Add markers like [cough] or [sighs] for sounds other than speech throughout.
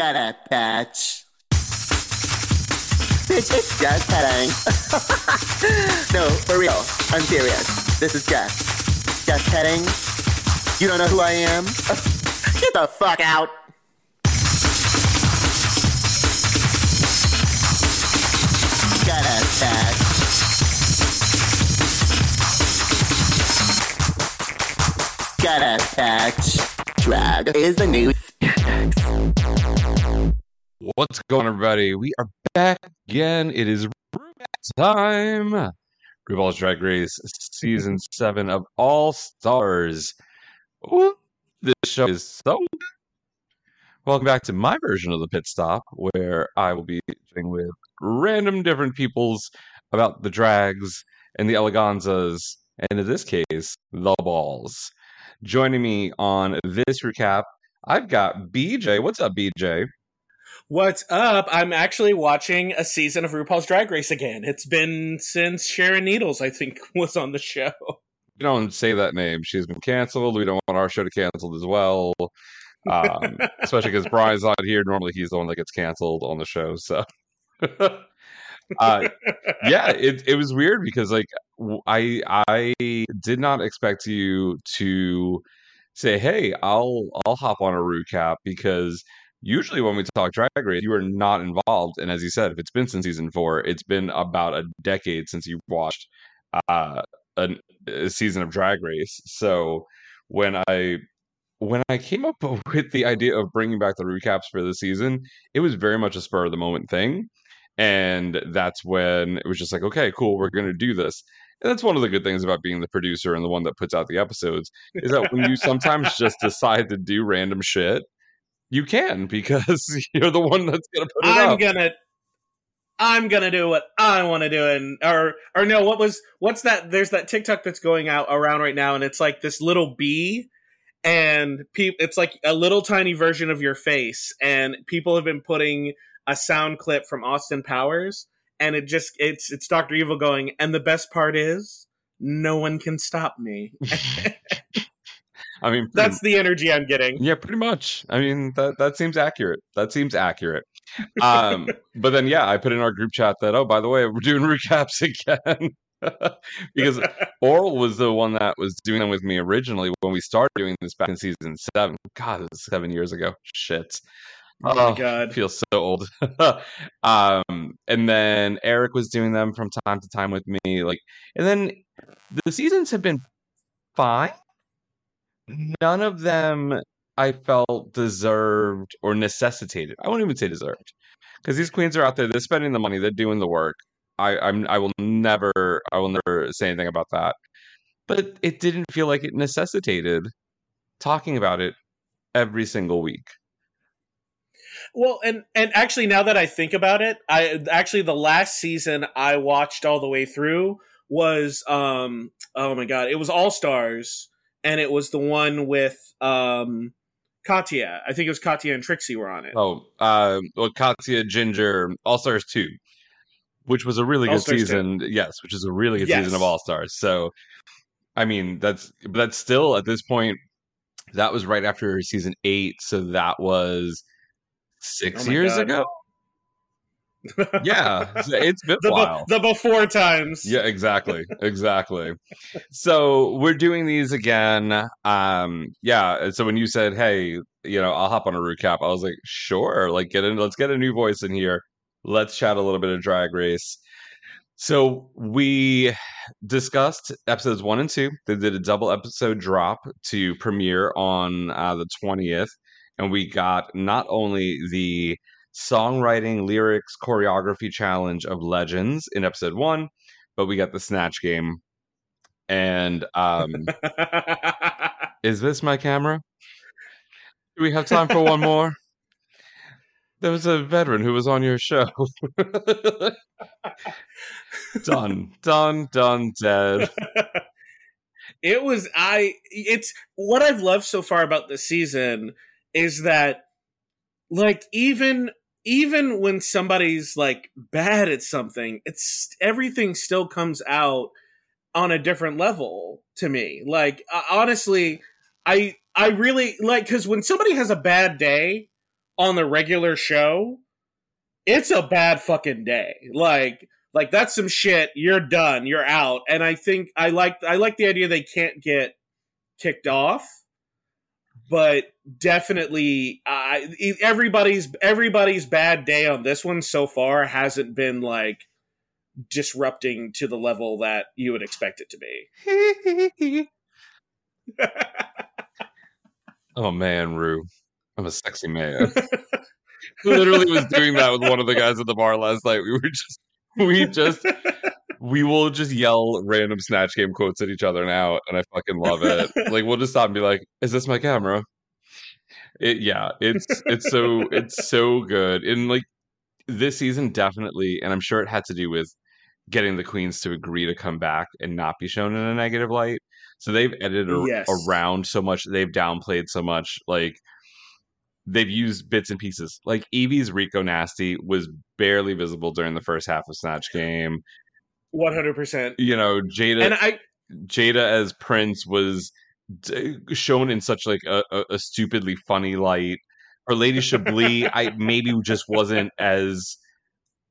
Got a patch. Bitch, it's just petting. no, for real. I'm serious. This is Jess. Jess petting. You don't know who I am? [laughs] Get the fuck out. Patch. Got a patch. Drag is the new what's going on, everybody? We are back again. It is time. RuPaul's Drag Race season seven of All Stars. Ooh, this show is so good. Welcome back to my version of the pit stop, where I will be chatting with random different peoples about the drags and the eleganzas, and in this case, the balls. Joining me on this recap, I've got BJ. What's up, BJ? What's up? I'm actually watching a season of RuPaul's Drag Race again. It's been since Sharon Needles, I think, [laughs] was on the show. We don't say that name. She's been canceled. We don't want our show to canceled as well. Um, [laughs] especially because Brian's not here. Normally, he's the one that gets canceled on the show. So, [laughs] uh, yeah, it it was weird because like I I did not expect you to say, "Hey, I'll I'll hop on a recap," because usually when we talk drag race you are not involved and as you said if it's been since season four it's been about a decade since you watched uh, a, a season of drag race. So when i when i came up [laughs] with the idea of bringing back the recaps for the season it was very much a spur of the moment thing. And that's when it was just like okay cool we're going to do this. And that's one of the good things about being the producer and the one that puts out the episodes is that when you sometimes [laughs] just decide to do random shit you can because [laughs] you're the one that's gonna put it I'm up. gonna I'm gonna do what I want to do, and or or no, what was what's that? There's that TikTok that's going out around right now, and it's like this little bee, and pe- it's like a little tiny version of your face, and people have been putting a sound clip from Austin Powers, and it just it's it's Doctor Evil going, and the best part is no one can stop me. [laughs] [laughs] I mean, that's the energy I'm getting. Yeah, pretty much. I mean, that that seems accurate. That seems accurate. Um, [laughs] but then, yeah, I put in our group chat that oh, by the way, we're doing [laughs] recaps again [laughs] because Oral was the one that was doing them with me originally when we started doing this back in season seven. God, it was seven years ago. Shit. Oh, my god, feels so old. um, and then Eric was doing them from time to time with me, like, and then the seasons have been fine none of them I felt deserved or necessitated. I won't even say deserved because these queens are out there. They're spending the money. They're doing the work. I, I'm. I will never. I will never say anything about that. But it didn't feel like it necessitated talking about it every single week. Well, and and actually, now that I think about it, I actually the last season I watched all the way through was um oh my god, it was All Stars and it was the one with um Katya. I think it was Katya and Trixie were on it. Oh, uh, well, Katya, Ginger, All Stars two, which was a really good All-Stars season. 2. Yes, which is a really good Yes. season of All Stars. So, I mean, that's but that's still at this point. That was right after season eight, so that was six Oh years God. ago. Yeah, it's been [laughs] the, while. be- the before times. Yeah, exactly. Exactly. so we're doing these again. Um, yeah. So when you said, Hey, you know, I'll hop on a recap, I was like, sure, like get in let's get a new voice in here. Let's chat a little bit of drag race. So we discussed episodes one and two. They did a double episode drop to premiere on uh, the 20th. And we got not only the songwriting, lyrics, choreography challenge of Legends in episode one, but we got the Snatch game. And um, [laughs] is this my camera? Do we have time for one more? There was a veteran who was on your show. [laughs] done, done, done, dead. [laughs] it was I it's what I've loved so far about this season is that like even even when somebody's like bad at something, it's everything still comes out on a different level to me. Like uh, honestly, I I really like cuz when somebody has a bad day on the regular show, it's a bad fucking day. Like like that's some shit. You're done. You're out. And I think I like I like the idea they can't get kicked off, but definitely uh, everybody's everybody's bad day on this one so far hasn't been like disrupting to the level that you would expect it to be. [laughs] oh man, Rue. I'm a sexy man. [laughs] Literally was doing that with one of the guys at the bar last night. We were just we just [laughs] we will just yell random snatch game quotes at each other now, and I fucking love it. [laughs] like we'll just stop and be like, "Is this my camera?" It yeah, it's it's so it's so good, and like this season definitely, and I'm sure it had to do with getting the queens to agree to come back and not be shown in a negative light. So they've edited yes. around so much, they've downplayed so much, like they've used bits and pieces. Like Yvie's Rico Nasty was barely visible during the first half of Snatch Game. One hundred percent. You know, Jaida and I Jaida as Prince was d- shown in such like a, a, a stupidly funny light. Or Lady Chablis, I maybe just wasn't as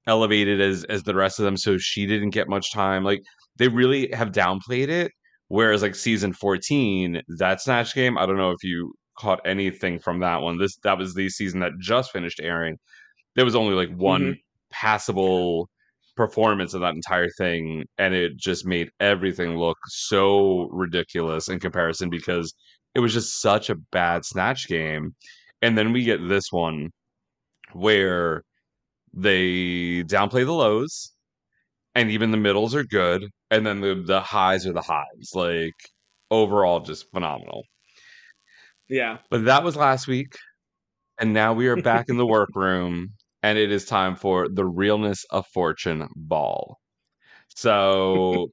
elevated as as the rest of them, so she didn't get much time. Like they really have downplayed it. Whereas like season 14, that Snatch game, I don't know if you caught anything from that one. This that was the season that just finished airing. There was only like one mm-hmm. passable performance of that entire thing, and it just made everything look so ridiculous in comparison because it was just such a bad snatch game. And then we get this one where they downplay the lows and even the middles are good and then the the highs are the highs like overall just phenomenal yeah. But that was last week. And now we are back in the workroom, and it is time for the Realness of Fortune Ball. So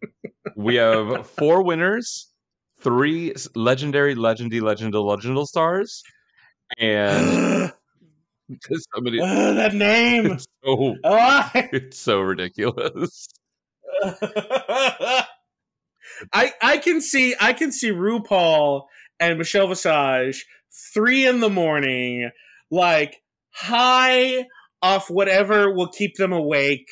we have four winners, three legendary, legendy, legendal, legendal stars, and [gasps] [laughs] somebody uh, that name. It's so, [laughs] oh. it's so ridiculous. [laughs] I I can see I can see RuPaul and Michelle Visage, three in the morning, like high off whatever will keep them awake,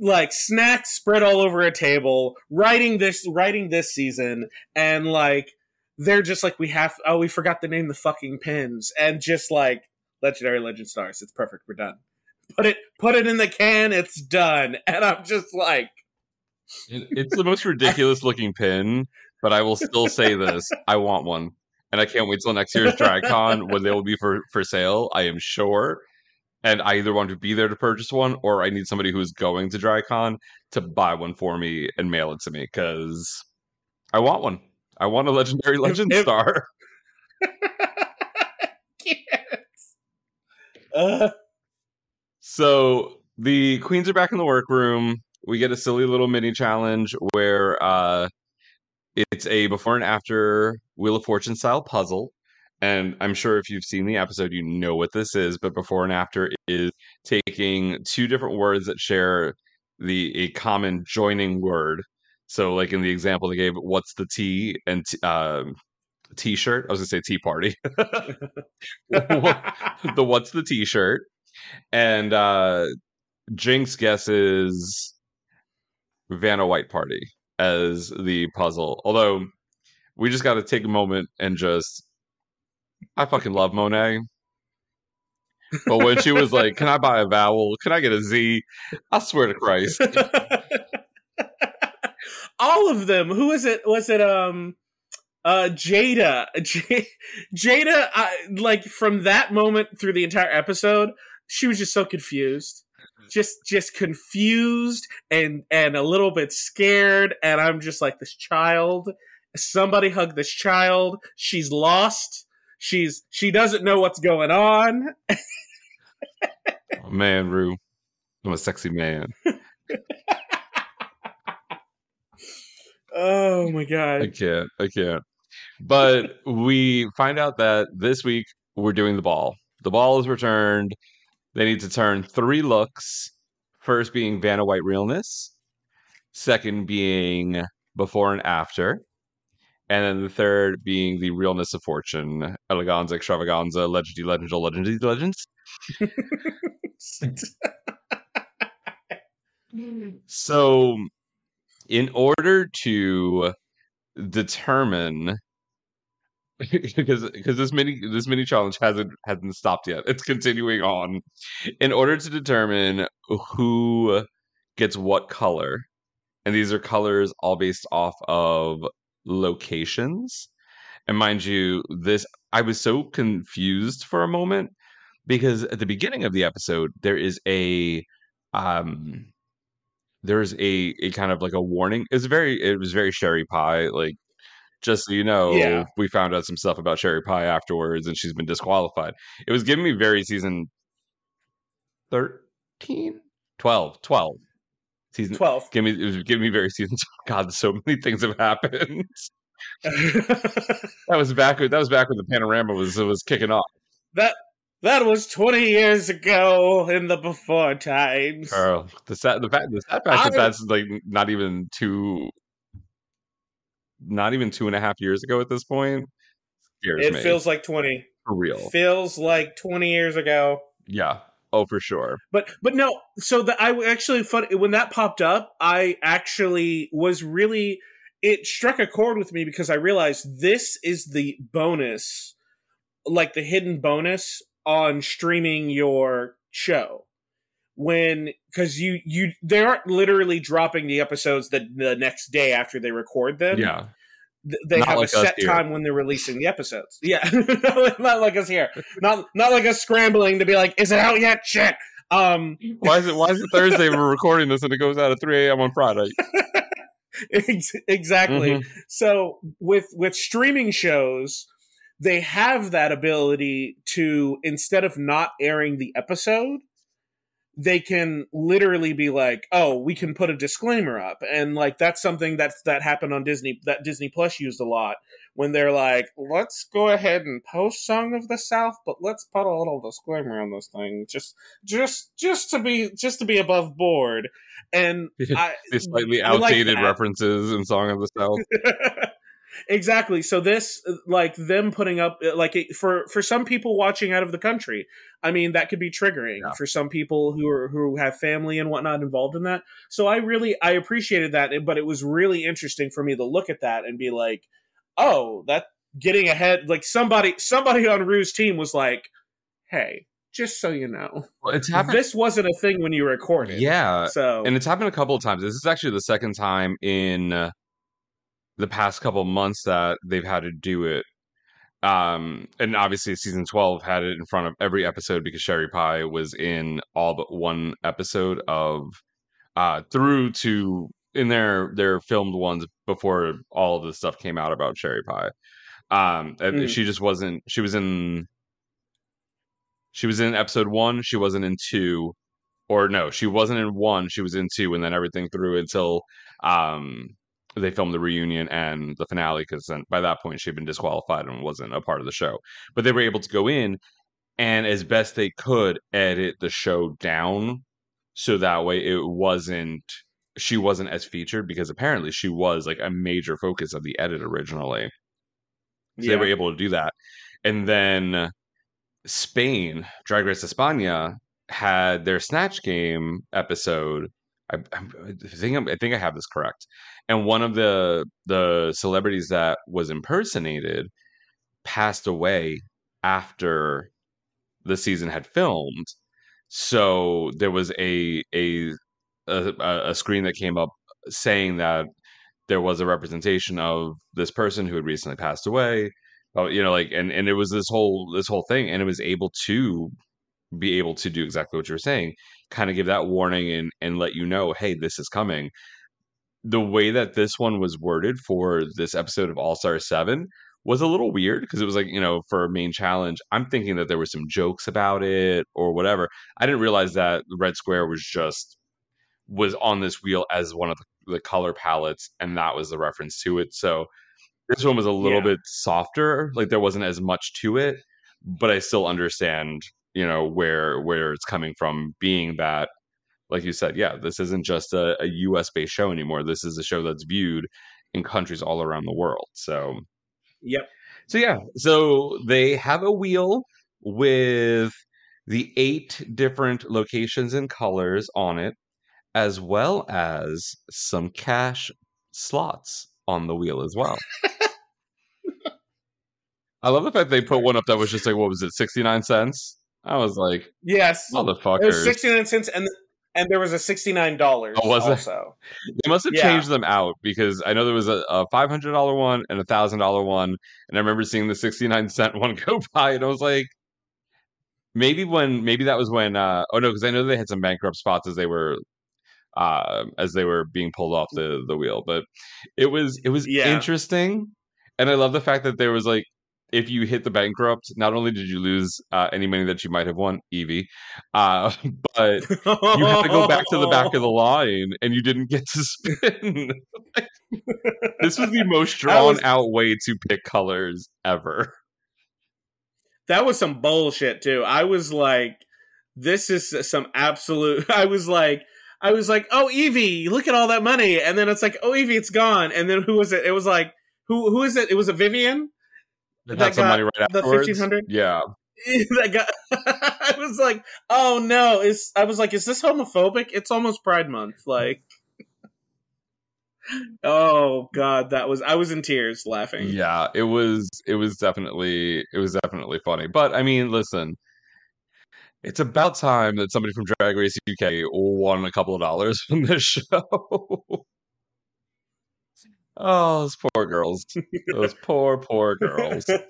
like snacks spread all over a table, writing this writing this season, and like they're just like we have oh we forgot to name the fucking pins, and just like legendary legend stars, it's perfect, we're done. Put it put it in the can, it's done. And I'm just like it's the most ridiculous [laughs] looking pin but I will still say this: I want one, and I can't wait till next year's [laughs] DragCon when they will be for for sale. I am sure, and I either want to be there to purchase one, or I need somebody who is going to DragCon to buy one for me and mail it to me because I want one. I want a legendary legend if, star. [laughs] uh. [laughs] So the queens are back in the workroom. We get a silly little mini challenge where uh, it's a before and after Wheel of Fortune style puzzle. And I'm sure if you've seen the episode, you know what this is. But before and after is taking two different words that share the a common joining word. So, like in the example they gave, what's the T and t- uh, t-shirt? I was gonna say tea party. [laughs] the what's the t-shirt? And uh, Jinkx guesses Vanna White party as the puzzle. Although we just got to take a moment and just, I fucking love Monet. But when she was like, "Can I buy a vowel? Can I get a Z?" I swear to Christ, [laughs] all of them. Who was it? Was it um uh Jaida? J- Jaida I, like from that moment through the entire episode, she was just so confused. Just just confused and and a little bit scared and I'm just like this child. Somebody hug this child. She's lost. She's she doesn't know what's going on. Oh, [laughs] man, Rue. I'm a sexy man. [laughs] Oh my god, I can't. I can't. But we find out that this week we're doing the ball. The ball is returned. They need to turn three looks. First being Vanna White realness. Second being before and after. And then the third being the realness of fortune. Eleganza, extravaganza, legendy, legendal, legendy, legends. [laughs] So, in order to determine, [laughs] because because this mini this mini challenge hasn't hasn't stopped yet, it's continuing on. In order to determine who gets what color, and these are colors all based off of locations. And mind you, this I was so confused for a moment because at the beginning of the episode there is a um there's a a kind of like a warning. It's very it was very Sherry Pie. Like just so you know, Yeah. we found out some stuff about Sherry Pie afterwards, and she's been disqualified. It was giving me very season 13? 12. 12. Season Twelve. Give me it was giving me very season. [laughs] God, so many things have happened. that was back. That was back when the panorama was was kicking off. that that was twenty years ago in the before times. Carl, the sad, the fact, the sad fact that I- that's like not even two, not even two and a half years ago at this point. It me feels like twenty. for real. Feels like twenty years ago. Yeah. Oh, for sure. But but no, so the I actually fun when that popped up, I actually was really it struck a chord with me because I realized this is the bonus, like the hidden bonus on streaming your show. When because you you they aren't literally dropping the episodes the the next day after they record them. Yeah. Th- they Not have like a set here. time when they're releasing the episodes. Yeah, [laughs] not like us here. Not not like us scrambling to be like, is it out yet? Shit. Um, [laughs] Why is it? Why is it Thursday? We're recording this and it goes out at three a.m. on Friday. [laughs] ex- exactly. Mhm. So with with streaming shows, they have that ability to instead of not airing the episode, they can literally be like, "Oh, we can put a disclaimer up," and like that's something that's that happened on Disney that Disney Plus used a lot when they're like, "Let's go ahead and post Song of the South, but let's put a little disclaimer on this thing, just just just to be just to be above board." And [laughs] I, slightly I like outdated references in Song of the South. [laughs] exactly so this like them putting up like it, for for some people watching out of the country i mean that could be triggering Yeah. for some people who are who have family and whatnot involved in that so i really i appreciated that but it was really interesting for me to look at that and be like oh that getting ahead like somebody somebody on rue's team was like hey just so you know Well, it's happened. this wasn't a thing when you recorded Yeah, so and it's happened a couple of times. This is actually the second time in uh, the past couple months that they've had to do it. Um, and obviously, season twelve had it in front of every episode because Sherry Pie was in all but one episode of uh through to in their their filmed ones before all of the stuff came out about Sherry Pie. Um, Mm. she just wasn't. She was in. She was in episode one. She wasn't in two or no, she wasn't in one. She was in two, and then everything through until um, they filmed the reunion and the finale. Because then by that point, she had been disqualified and wasn't a part of the show. But they were able to go in and, as best they could, edit the show down so that way it wasn't. She wasn't as featured because apparently she was like a major focus of the edit originally. So they were able to do that. And then Spain, Drag Race España, had their Snatch Game episode. I, I think I'm, I think I have this correct. And one of the the celebrities that was impersonated passed away after the season had filmed. So there was a a a, a screen that came up saying that there was a representation of this person who had recently passed away. Oh, you know, like and and it was this whole this whole thing, and it was able to be able to do exactly what you're saying, kind of give that warning and and let you know, hey, this is coming. The way that this one was worded for this episode of All Star Seven was a little weird because it was like you know for a main challenge. I'm thinking that there were some jokes about it or whatever. I didn't realize that red square was just was on this wheel as one of the, the color palettes, and that was the reference to it. So this one was a little Yeah. bit softer, like there wasn't as much to it, but I still understand, you know, where where it's coming from, being that, like you said, yeah, this isn't just a, a US based show anymore. This is a show that's viewed in countries all around the world. So Yep. so yeah, so they have a wheel with the eight different locations and colors on it, as well as some cash slots on the wheel as well. I love the fact they put one up that was just like, what was it, 69 cents? I was like, Yes. It was motherfuckers. 69 cents and and there was a $69 Oh, was it? also. They must have Yeah. changed them out because I know there was a, a $500 one and a $1,000 one. And I remember seeing the 69 cent [laughs] one go by and I was like, maybe when, maybe that was when, uh, oh no, because I know they had some bankrupt spots as they were, uh, as they were being pulled off the, the wheel. But it was, it was Yeah. interesting. And I love the fact that there was like, if you hit the bankrupt, not only did you lose uh, any money that you might have won, Yvie, uh, [laughs] but you had to go back to the back of the [laughs] line and you didn't get to spin. [laughs] this was the most drawn was- out way to pick colors ever. That was some bullshit too. I was like, this is some absolute. I was like, I was like, oh Yvie, look at all that money, and then it's like, oh Yvie, it's gone. And then who was it? It was like, who who is it? It was a Vivienne. They That got money right the afterwards. 1500? Yeah. [laughs] that got. [laughs] I was like, oh no! Is I was like, is this homophobic? It's almost Pride Month. Like, [laughs] oh god, that was. I was in tears laughing. Yeah, it was it was definitely it was definitely funny. But I mean, listen, it's about time that somebody from Drag Race UK won a couple of dollars from this show. Oh, those poor girls. Those poor, poor girls. [laughs]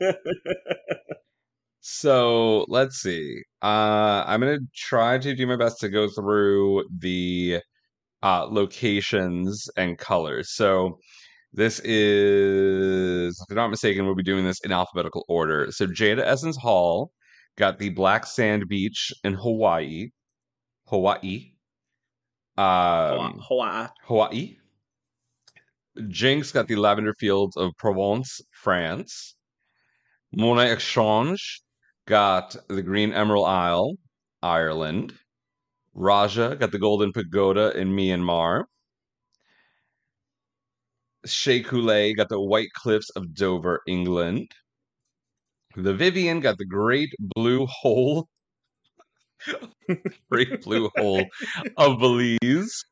So let's see. Uh, I'm gonna try to do my best to go through the uh, locations and colors. So this is, if I'm not mistaken, we'll be doing this in alphabetical order. So Jaida Essence Hall got the Black Sand Beach in Hawaii. Hawaii. Um, Hawaii. Hawaii. Jinkx got the Lavender Fields of Provence, France. Monét X Change got the Green Emerald Isle, Ireland. Raja got the Golden Pagoda in Myanmar. Shea Couleé got the White Cliffs of Dover, England. The Vivienne got the Great Blue Hole. [laughs] Great Blue Hole of Belize.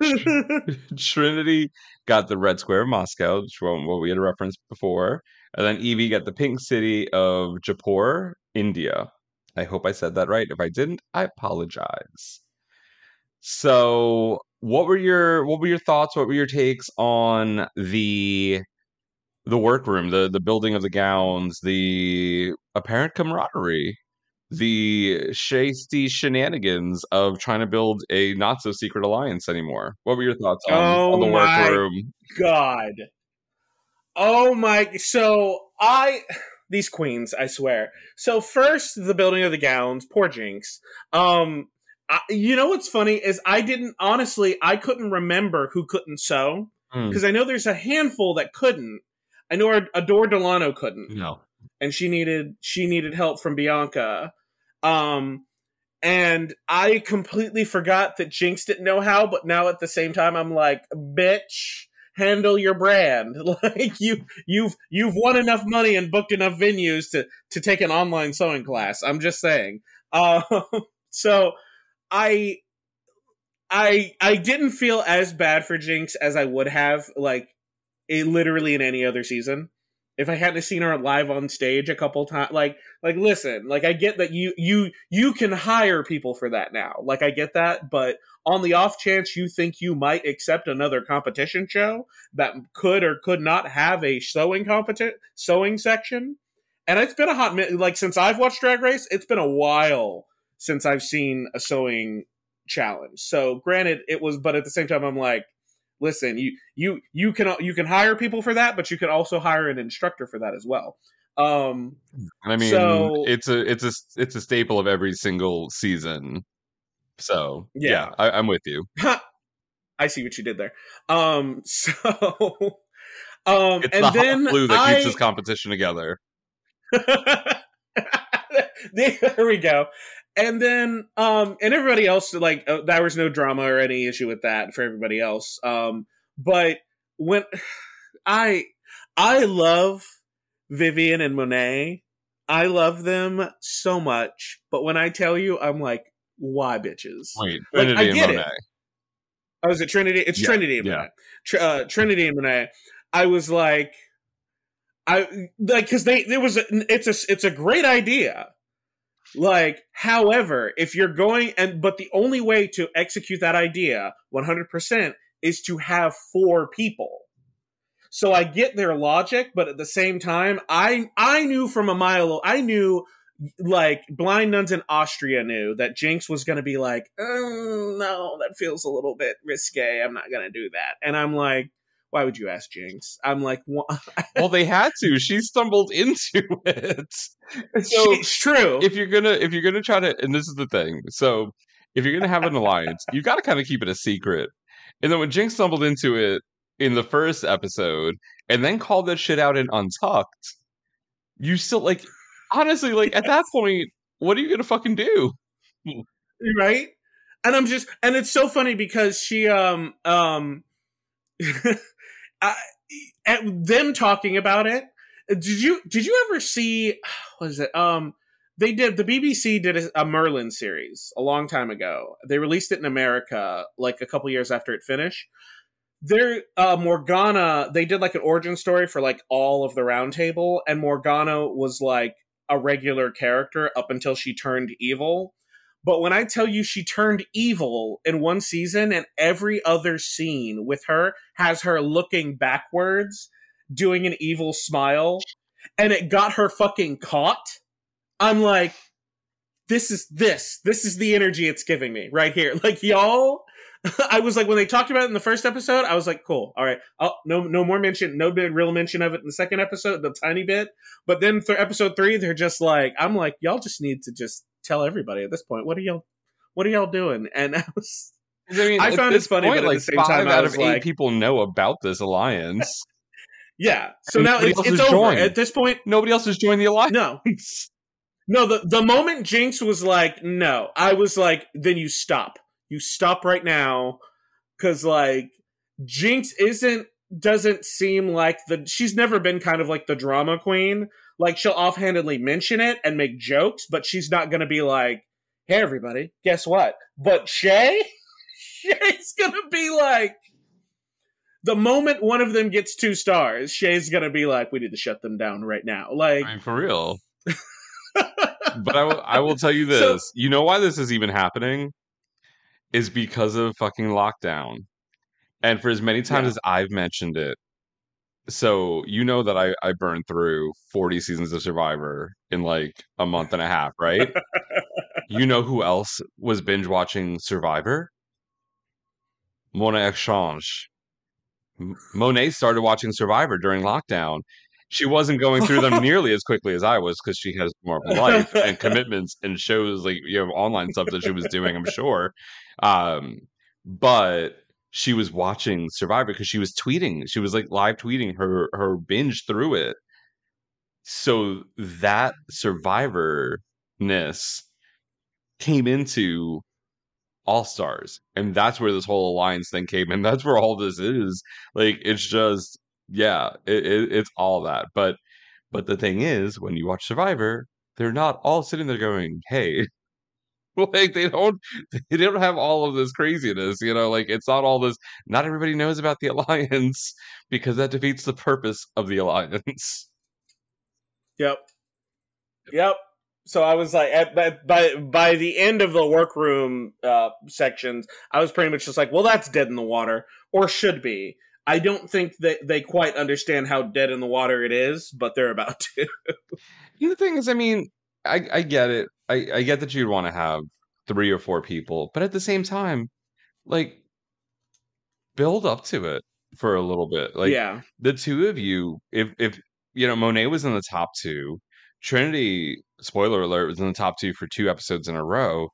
[laughs] Trinity got the Red Square of Moscow, which what we had referenced before. And then Yvie got the Pink City of Jaipur, India. I hope I said that right. If I didn't, I apologize. So, what were your what were your thoughts? What were your takes on the the workroom, the the building of the gowns, the apparent camaraderie, the shasty shenanigans of trying to build a not so secret alliance anymore? What were your thoughts on, Oh on the my workroom? God. Oh my! So I these queens, I swear. So first, the building of the gowns. Poor Jinkx. Um, I, you know what's funny is I didn't honestly. I couldn't remember who couldn't sew Hmm. because I know there's a handful that couldn't. I know Ad- Adore Delano couldn't No. and she needed she needed help from Bianca. Um and I completely forgot that Jinkx didn't know how, but now at the same time I'm like, bitch, handle your brand. [laughs] Like you you've you've won enough money and booked enough venues to to take an online sewing class. I'm just saying. Uh, [laughs] so I I I didn't feel as bad for Jinkx as I would have like it literally in any other season if I hadn't seen her live on stage a couple times, like like listen, like I get that you you you can hire people for that now. Like I get that, but on the off chance you think you might accept another competition show that could or could not have a sewing competition sewing section, and it's been a hot minute. Like since I've watched Drag Race, it's been a while since I've seen a sewing challenge. So granted, it was, but at the same time, I'm like, listen, you you you can you can hire people for that, but you can also hire an instructor for that as well. Um, I mean, So- it's a it's a it's a staple of every single season. So yeah, Yeah. I, I'm with you. I see what you did there. Um, [laughs] so um, It's and the then hot glue that I, keeps this competition together. [laughs] there we go. And then um and everybody else like uh, there was no drama or any issue with that for everybody else. Um but when [sighs] I I love Vivienne and Monet. I love them so much, but when I tell you I'm like why bitches? Wait, Like, Trinity I and get it. Monet. Oh, is it Trinity? It's Yeah, Trinity and yeah. Monet. Tr- uh, Trinity and Monet. I was like, I like because they there was a, it's a it's a great idea. Like, however, if you're going and but the only way to execute that idea 100 percent is to have four people. So I get their logic, but at the same time, I I knew from a mile. I knew like blind nuns in Austria knew that Jinkx was going to be like, oh, no, that feels a little bit risque. I'm not going to do that. And I'm like, why would you ask Jinkx? I'm like, [laughs] Well, they had to. She stumbled into [laughs] it. So it's true. if you're gonna if you're gonna try to, and this is the thing. So if you're gonna have an alliance, you got to kind of keep it a secret. And then when Jinkx stumbled into it in the first episode, and then called that shit out in Untucked, you still like honestly like at that point, what are you gonna fucking do? right and i'm just and it's so funny because she um um [laughs] At them talking about it did you did you ever see [sighs] what is it um they did the bbc did a, a merlin series a long time ago. They released it in america like a couple years after it finished. There uh morgana they did like an origin story for like all of the round table and morgana was like a regular character up until she turned evil but when I tell you she turned evil in one season and every other scene with her has her looking backwards, doing an evil smile, and it got her fucking caught, I'm like, this is this. This is the energy it's giving me right here. [laughs] Like, y'all. [laughs] I was like, when they talked about it in the first episode, I was like, cool. All right. Oh, no, no more mention, no big real mention of it in the second episode, the tiny bit. But then for episode three, they're just like, I'm like, y'all just need to just tell everybody at this point, what are y'all, what are y'all doing? [laughs] And I was, I, mean, I found it this funny, point, but at like the same time, out of eight like- people know about this alliance. [laughs] yeah. So And now it's, it's over joined. at this point. Nobody else has joined the alliance. No, no. The the moment Jinkx was like, no, I was like, then you stop. You stop right now, because like Jinkx isn't doesn't seem like the she's never been kind of like the drama queen. Like she'll offhandedly mention it and make jokes, but she's not gonna be like, hey everybody, guess what? But Shea, [laughs] Shea's gonna be like. The moment one of them gets two stars, Shea's gonna be like, "We need to shut them down right now." Like, I mean, for real. [laughs] but I will, tell you So- this. you know why this is even happening? Is because of fucking lockdown. And for as many times Yeah. as I've mentioned it, so you know that I, I burned through 40 seasons of Survivor in like a month and a half, right? you know who else was binge watching Survivor? Monét X Change. Monet started watching Survivor during lockdown. She wasn't going through them [laughs] nearly as quickly as I was because she has more of a life and commitments and shows like you know online stuff that she was doing. I'm sure, um, but she was watching Survivor because she was tweeting. She was like live tweeting her her binge through it. So that Survivorness came into All Stars, and that's where this whole alliance thing came in. [laughs] That's where all this is. Like it's just yeah, it, it, it's all that. But but the thing is, when you watch Survivor, they're not all sitting there going, "Hey." [laughs] Like they don't, they don't have all of this craziness, you know. Like it's not all this. Not everybody knows about the alliance [laughs] because that defeats the purpose of the alliance. [laughs] Yep. Yep. So I was like, at, by, by by the end of the workroom uh, sections, I was pretty much just like, well, that's dead in the water, or should be. I don't think that they quite understand how dead in the water it is, but they're about to. The thing is, I mean, I, I get it. I, I get that you'd want to have three or four people, but at the same time, like, build up to it for a little bit. Like, yeah, the two of you, if if you know, Monet was in the top two, Trinity, spoiler alert, was in the top two for two episodes in a row.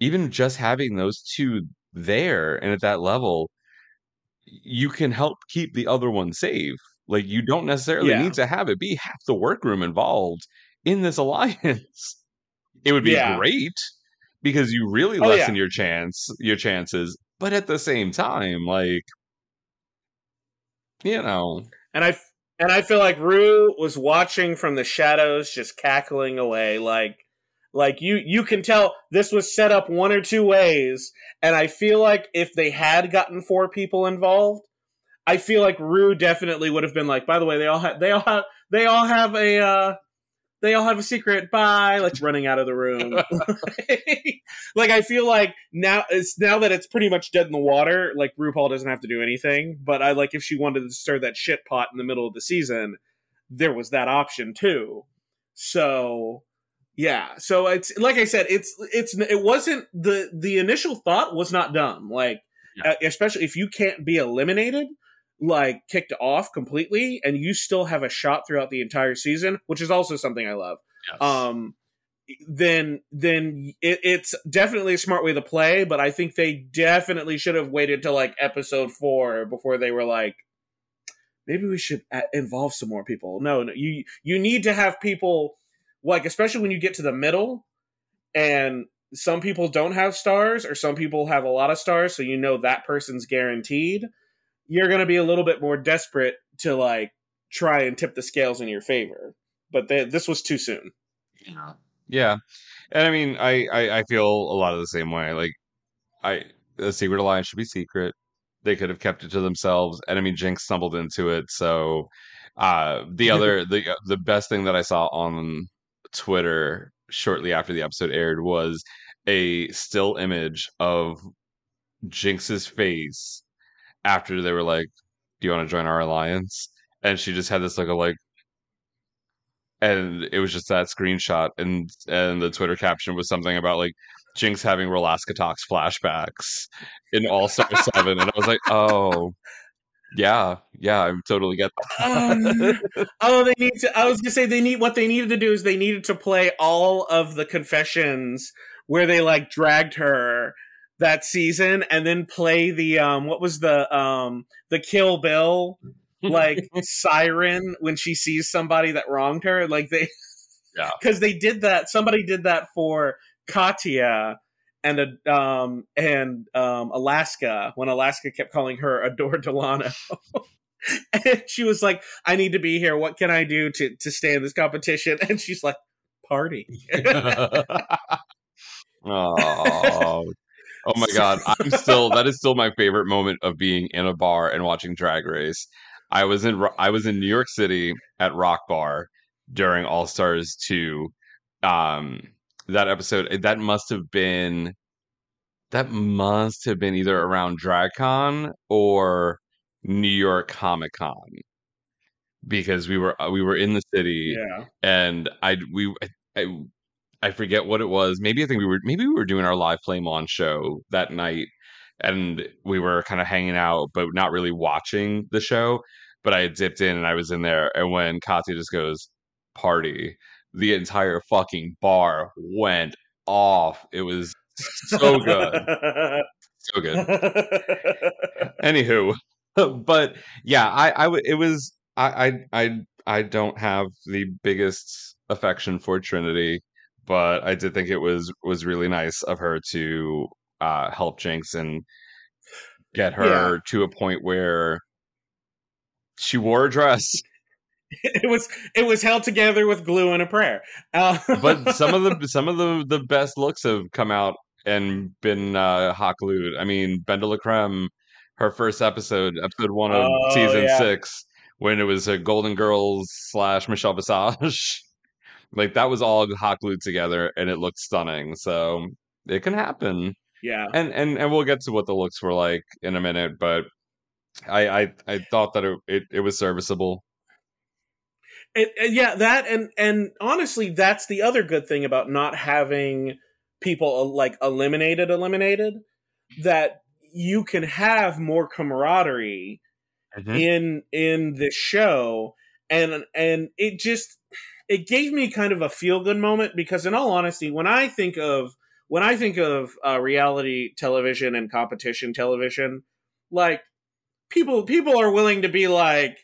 Even just having those two there and at that level, you can help keep the other one safe. Like you don't necessarily Yeah. need to have it be half the workroom involved in this [laughs] alliance. It would be Yeah. great because you really Oh, lessen yeah. your chance your chances, but at the same time, like you know, and I and I feel like Rue was watching from the shadows, just cackling away, like like you you can tell this was set up one or two ways, and I feel like if they had gotten four people involved, I feel like Rue definitely would have been like, by the way, they all have they all have they all have a uh they all have a secret. Bye. Like [laughs] running out of the room. [laughs] [laughs] Like i feel like now it's now that it's pretty much dead in the water like rupaul doesn't have to do anything. But i like if she wanted to stir that shit pot in the middle of the season there was that option too. So yeah. So it's like i said it's it's it wasn't the the initial thought was not dumb. Like Yeah. especially if you can't be eliminated like kicked off completely and you still have a shot throughout the entire season which is also something i love. Yes. um then then it, it's definitely a smart way to play but i think they definitely should have waited till like episode four before they were like maybe we should involve some more people. No, no you you need to have people like especially when you get to the middle and some people don't have stars or some people have a lot of stars so you know that person's guaranteed you're going to be a little bit more desperate to like try and tip the scales in your favor but they, this was too soon Yeah, Yeah. and I mean, I, I I feel a lot of the same way. Like, I the Secret Alliance should be secret. They could have kept it to themselves, and I mean, Jinkx stumbled into it. So, uh, the other the the best thing that I saw on Twitter shortly after the episode aired was a still image of Jinkx's face after they were like, "Do you want to join our alliance?" And she just had this look of like, and it was just that screenshot and and the twitter caption was something about like jinkx having Rolaskatox flashbacks in all star [laughs] 7 and i was like oh yeah yeah i totally get that Um, oh, they need to. I was gonna say they need what they needed to do is they needed to play all of the confessions where they like dragged her that season, and then play the um what was the um the Kill Bill like [laughs] siren when she sees somebody that wronged her. Like they, Yeah. [laughs] because they did that. Somebody did that for Katya and a, um and um Alaska when Alaska kept calling her Adore Delano. [laughs] and she was like, "I need to be here. What can I do to to stay in this competition?" And she's like, "Party." oh oh my god i'm still that is still my favorite moment of being in a bar and watching drag race i was in i was in new york city at rock bar during all stars 2 um that episode that must have been that must have been either around dragcon or new york comic con because we were uh, we were in the city yeah. and I we I, I forget what it was. Maybe I think we were maybe we were doing our live flame on show that night, and we were kind of hanging out, but not really watching the show. But I had dipped in and I was in there, and when Katya just goes party, the entire fucking bar went off. It was so good, [laughs] so good. Anywho, [laughs] but yeah, I I w- it was I I I I don't have the biggest affection for Trinity, but I did think it was was really nice of her to uh help Jinkx and get her to a point where she wore a dress. [laughs] it was it was held together with glue and a prayer. Uh, [laughs] but some of the some of the the best looks have come out and been uh hot glued. I mean, BenDeLaCreme, her first episode, episode one of Oh, season yeah. six, when it was a Golden Girls slash Michelle Visage. [laughs] like that was all hot glued together and it looked stunning. So it can happen. Yeah. And and and we'll get to what the looks were like in a minute, but I I, I thought that it, it, it was serviceable. Yeah, that and and honestly, that's the other good thing about not having people like eliminated, eliminated. That you can have more camaraderie mm-hmm. in in the show, and and it just it gave me kind of a feel good moment because, in all honesty, when I think of when I think of uh, reality television and competition television, like people people are willing to be like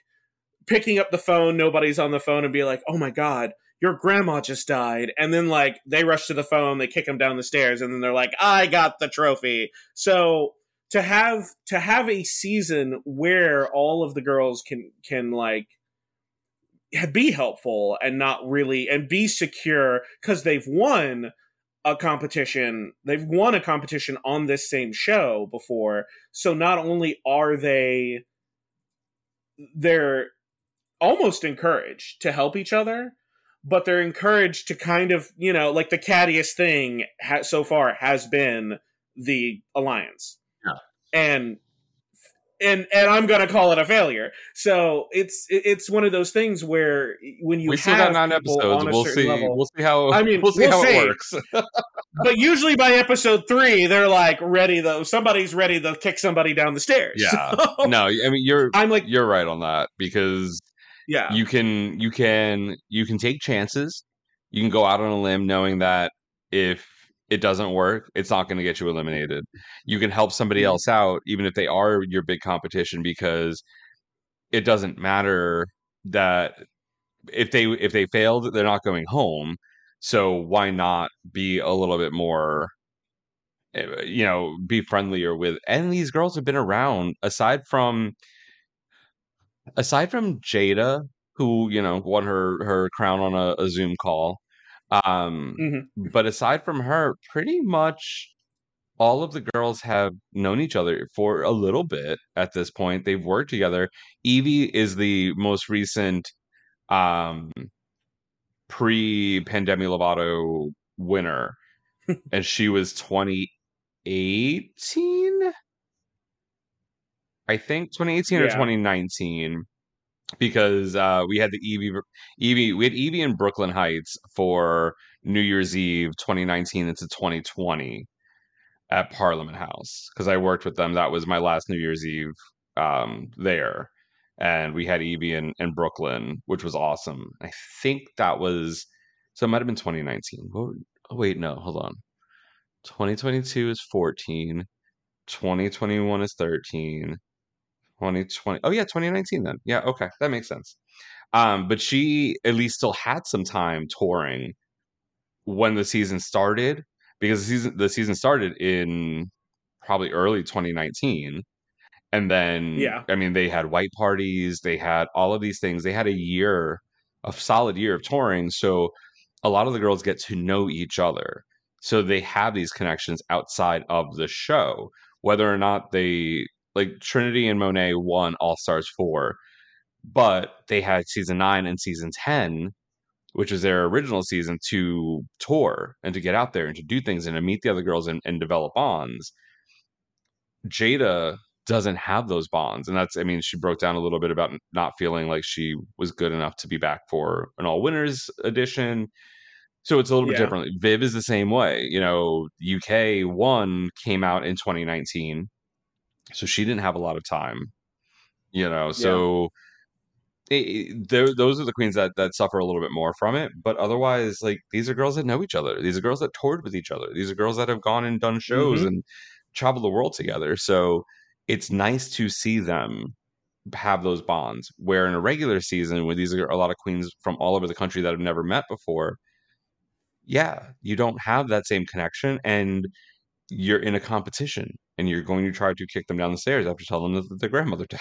picking up the phone, nobody's on the phone, and be like, "Oh my god, your grandma just died," and then like they rush to the phone, they kick them down the stairs, and then they're like, "I got the trophy." So to have to have a season where all of the girls can can like be helpful and not really and be secure because they've won a competition they've won a competition on this same show before so not only are they they're almost encouraged to help each other but they're encouraged to kind of you know like the cattiest thing ha- so far has been the alliance Yeah. and and and i'm gonna call it a failure so it's it's one of those things where when you we still got nine episodes. We'll see. level- We'll see how. I mean, we'll see we'll how see. it works. [laughs] but usually by episode three they're like ready though somebody's ready to kick somebody down the stairs Yeah. [laughs] So, no, I mean you're i'm like you're right on that because yeah you can you can you can take chances. You can go out on a limb knowing that if it doesn't work, it's not going to get you eliminated. You can help somebody Mhm. else out even if they are your big competition because it doesn't matter that if they if they failed, they're not going home. So why not be a little bit more eh, you know, be friendlier with and these girls have been around aside from aside from Jaida, who you know won her her crown on a, a Zoom call, um, Mhm. but aside from her, pretty much all of the girls have known each other for a little bit at this point. They've worked together. Yvie is the most recent um, pre-pandemic Lovato winner, [laughs] and she was 2018. I think 2018 or 2019 because uh, we had the Yvie Yvie we had Yvie in Brooklyn Heights for New Year's Eve 2019 into 2020 at Parliament House because I worked with them. That was my last New Year's Eve um, there, and we had Yvie in, in Brooklyn, which was awesome. I think that was so it might have been 2019. What- Oh wait, no, hold on. 2022 is 14. 2021 is 13. 2020. Oh yeah, 2019 then. Yeah, okay. That makes sense. Um, but she at least still had some time touring when the season started because the season the season started in probably early 2019. And then Yeah. I mean they had white parties, they had all of these things. They had a year, a solid year of touring. So a lot of the girls get to know each other. So they have these connections outside of the show, whether or not they like Trinity and Monét won All Stars 4, but they had season 9 and season 10, which was their original season, to tour and to get out there and to do things and to meet the other girls and, and develop bonds. Jaida doesn't have those bonds. And that's, I mean, she broke down a little bit about not feeling like she was good enough to be back for an all winners edition. So it's a little bit Yeah. different. Viv is the same way. You know, UK one came out in 2019 so she didn't have a lot of time you know so it, it- those are the queens that that suffer a little bit more from it but otherwise like these are girls that know each other. These are girls that toured with each other. These are girls that have gone and done shows Mhm. and traveled the world together. So it's nice to see them have those bonds where in a regular season where these are a lot of queens from all over the country that have never met before yeah you don't have that same connection. And you're in a competition and you're going to try to kick them down the stairs after telling them that their grandmother died.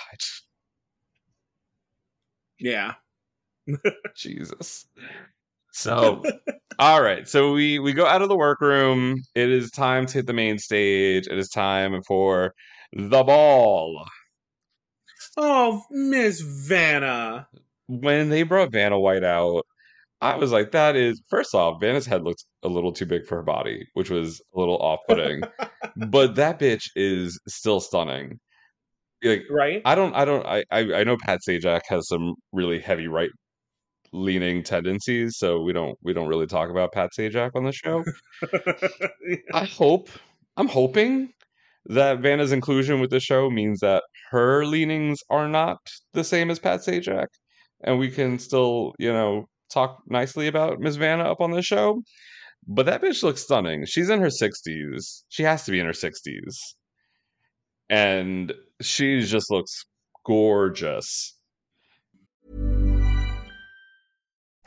yeah Jesus. So, all right. So we we go out of the workroom. It is time to hit the main stage. It is time for the ball. Oh, Miss Vanna. when they brought Vanna White out, I was like, that is first off, Vanna's head looks a little too big for her body, which was a little off putting. [laughs] but that bitch is still stunning. Like Right? I don't I don't I I I know Pat Sajak has some really heavy right leaning tendencies, so we don't we don't really talk about Pat Sajak on the show. [laughs] I hope I'm hoping that Vanna's inclusion with the show means that her leanings are not the same as Pat Sajak, and we can still, you know, talk nicely about Miss Vanna up on the show. But that bitch looks stunning. She's in her 60s. She has to be in her 60s. And she just looks gorgeous.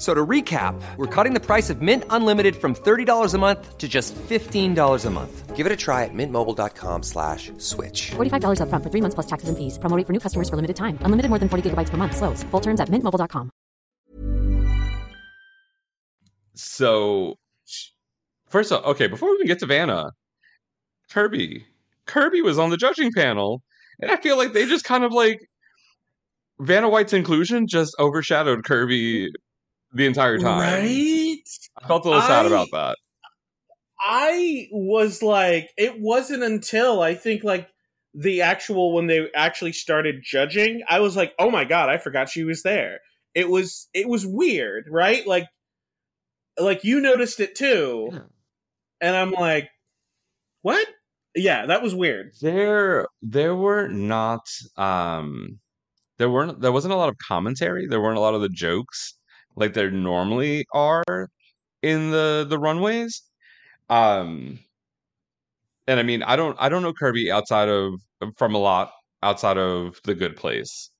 F- So to recap, we're cutting the price of Mint Unlimited from $30 a month to just $15 a month. Give it a try at mintmobile.com slash switch. $45 upfront for three months plus taxes and fees. Promo for new customers for limited time. Unlimited more than 40 gigabytes per month. Slows. Full terms at mintmobile.com. So, first off, okay, before we even get to Vanna, Kirby. Kirby was on the judging panel, and I feel like they just kind of like Vanna White's inclusion just overshadowed Kirby the entire time. Right? I felt a little sad about that. I was like, it wasn't until I think like the actual when they actually started judging, I was like, oh my god, I forgot she was there. It was it was weird, right? Like, like you noticed it too, Yeah. and I'm like, what? Yeah, that was weird. There, there were not, um, there weren't, there wasn't a lot of commentary. There weren't a lot of the jokes like there normally are in the the runways. Um, and I mean, I don't, I don't know Kirby outside of from a lot outside of the Good Place.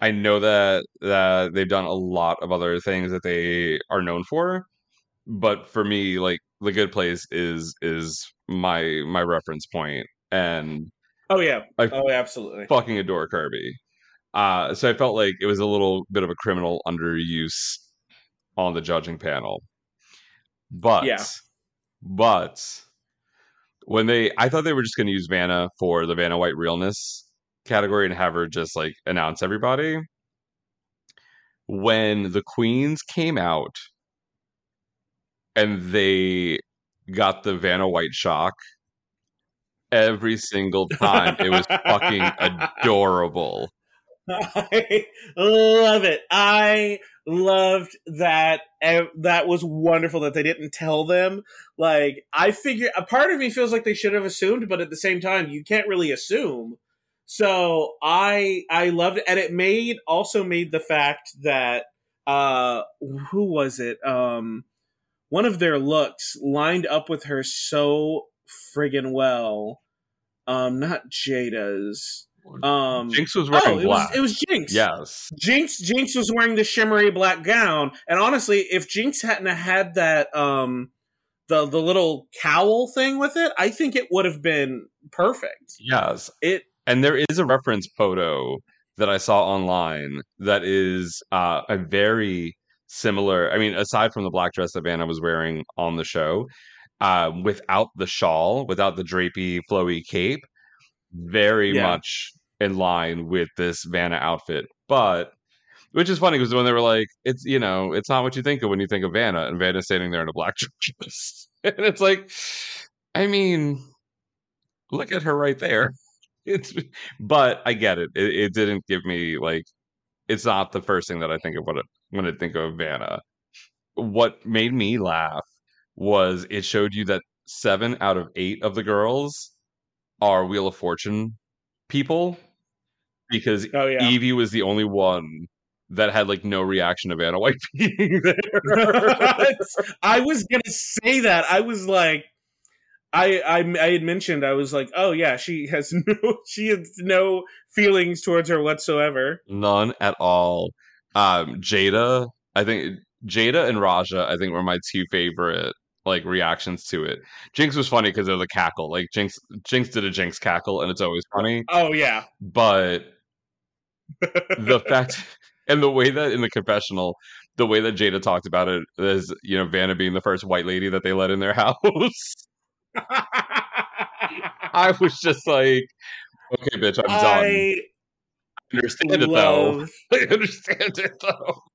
I know that that they've done a lot of other things that they are known for, but for me, like the Good Place is is my my reference point, and Oh yeah, I oh absolutely. fucking adore Kirby. Uh, so I felt like it was a little bit of a criminal underuse on the judging panel. But Yeah. but when they I thought they were just gonna use Vanna for the Vanna White realness category and have her just like announce everybody. When the queens came out and they got the Vanna White shock every single time, it was [laughs] fucking adorable. [laughs] I love it. I loved that. That was wonderful that they didn't tell them. Like, I figure a part of me feels like they should have assumed, but at the same time, you can't really assume. So I I loved it, and it made also made the fact that uh who was it um one of their looks lined up with her so friggin' well. Um, not Jaida's. Um, Jinkx was wearing oh, it black. was it was Jinkx. Yes. Jinkx Jinkx was wearing the shimmery black gown, and honestly, if Jinkx hadn't had that um the the little cowl thing with it, I think it would have been perfect. Yes. It And there is a reference photo that I saw online that is uh, a very similar. I mean, aside from the black dress that Vanna was wearing on the show, uh, without the shawl, without the drapey, flowy cape, very Yeah. much in line with this Vanna outfit. But which is funny because when they were like, it's you know, it's not what you think of when you think of Vanna, and Vanna's standing there in a black [laughs] dress, and it's like, I mean, look at her right there. [laughs] It's, but I get it. It, it didn't give me like, it's not the first thing that I think of when I, when I think of Vanna. What made me laugh was it showed you that seven out of eight of the girls are Wheel of Fortune people because oh yeah. Yvie was the only one that had like no reaction of Vanna White [laughs] being there. [laughs] I was gonna say that. I was like, I, I I had mentioned I was like, oh yeah, she has [laughs] no she has no feelings towards her whatsoever. None at all. Um, Jaida, I think Jaida and Raja, I think were my two favorite like reactions to it. Jinkx was funny because of the cackle. Like Jinkx, Jinkx did a Jinkx cackle, and it's always funny. Oh yeah, But the [laughs] fact and the way that in the confessional, the way that Jaida talked about it is, you know, Vanna being the first white lady that they let in their [laughs] house. I was just like, okay, bitch, I'm done. I understand it though. I understand it though. [laughs]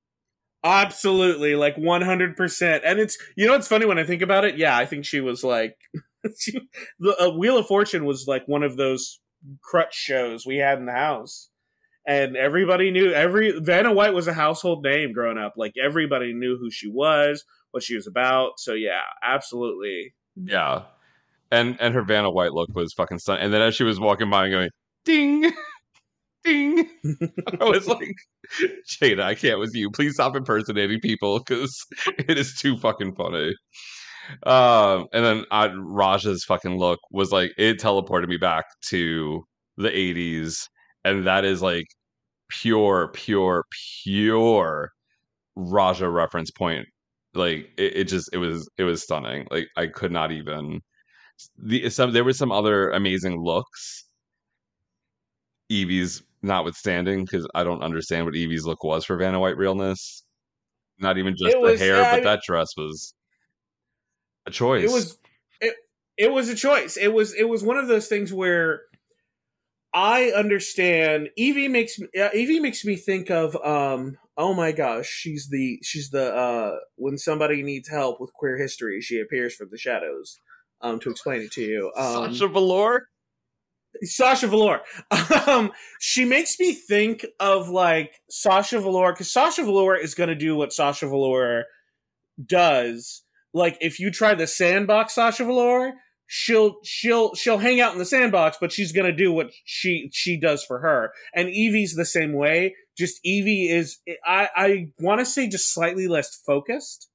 absolutely like 100%. And it's you know it's funny when I think about it. Yeah, I think she was like [laughs] she, the uh, Wheel of Fortune was like one of those crutch shows we had in the house. And everybody knew every Vanna White was a household name growing up. Like everybody knew who she was, what she was about. So yeah, absolutely. Yeah. And and her Vanna White look was fucking stunning. And then as she was walking by and going, ding, [laughs] ding, [laughs] I was like, Jaida, I can't with you. Please stop impersonating people because it is too fucking funny. Um, and then uh, Raja's fucking look was like it teleported me back to the 80s, and that is like pure, pure, pure Raja reference point. Like it, it just it was it was stunning. Like I could not even the some there were some other amazing looks. Yvie's notwithstanding, because I don't understand what Yvie's look was for Vanna White realness. Not even just It the was- hair, but that dress was a choice. It was it, it was a choice. It was it was one of those things where I understand Yvie makes uh, Yvie makes me think of um oh my gosh, she's the she's the uh when somebody needs help with queer history, she appears from the shadows. Um to explain it to you. Um Sasha Velour. Sasha Velour. Um, she makes me think of like Sasha Velour because Sasha Velour is going to do what Sasha Velour does. Like if you try the sandbox Sasha Velour, she'll she'll she'll hang out in the sandbox, but she's going to do what she she does for her. And Yvie's the same way. Just Yvie is I I want to say just slightly less focused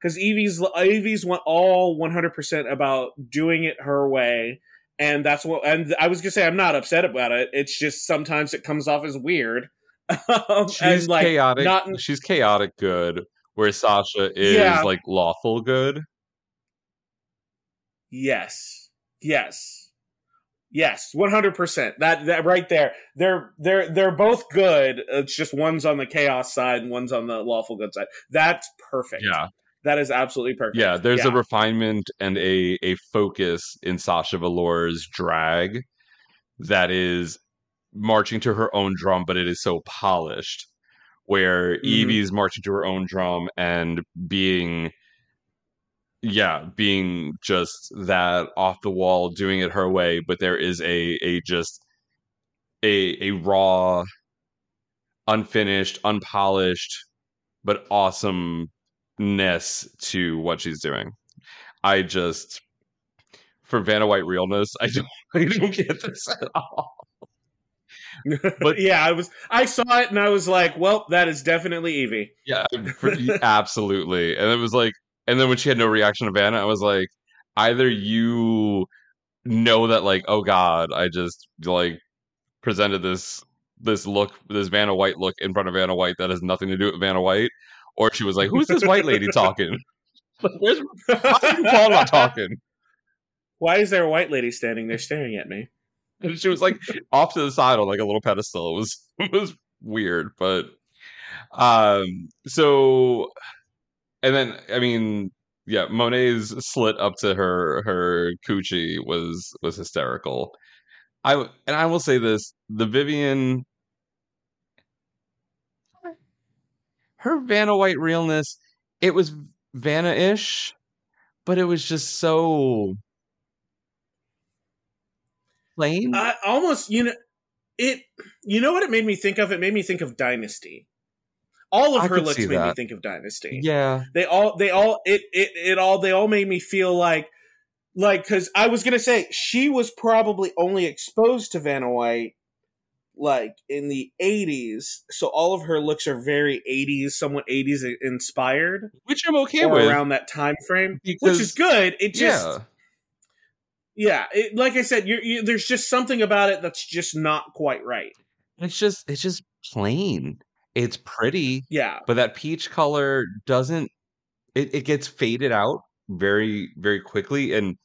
because Yvie's Yvie's one, all 100% about doing it her way and that's what and i was gonna say i'm not upset about it. It's just sometimes it comes off as weird. [laughs] Um, She's like, chaotic. not She's chaotic good, where Sasha is Yeah. like lawful good. yes. Yes. Yes. 100% that that right there. They're they're they're both good. It's just one's on the chaos side and one's on the lawful good side. That's perfect. Yeah. That is absolutely perfect Yeah, there's a refinement and a a focus in Sasha Velour's drag that is marching to her own drum, but it is so polished. Where Mhm. Yvie's marching to her own drum and being, yeah, being just that off the wall, doing it her way. But there is a a just a a raw, unfinished, unpolished, but awesomeness to what she's doing. I just for Vanna White realness, I [laughs] don't I don't get this at all. but [laughs] yeah i was i saw it and i was like well that is definitely yvie Yeah, [laughs] absolutely. And it was like, and then when she had no reaction to Vanna, I was like, either you know that like, oh god, I just like presented this this look, this Vanna White look in front of Vanna White that has nothing to do with Vanna White, or she was like, who's this white lady [laughs] talking? Like, Where's why is Paul not [laughs] talking? why is there a white lady standing there staring at me And she was like off to the side on like a little pedestal. It was [laughs] it was weird, but um so and then I mean yeah, Monét's slit up to her her coochie was was hysterical. I and I will say this: the Vivienne, her Vanna White realness, it was Vanna-ish, but it was just so plain. I almost you know it you know what it made me think of? It made me think of Dynasty. All of I her looks made me think of Dynasty. yeah, They all they all it it it all they all made me feel like like cuz I was to say she was probably only exposed to Vanna White like in the 80s so all of her looks are very 80s somewhat 80s inspired which I'm okay with. around that time frame which is good it just yeah, yeah, it, like I said, you're, you there's just something about it that's just not quite right. it's just it's just plain. It's pretty, Yeah, but that peach color doesn't. It, it gets faded out very very quickly and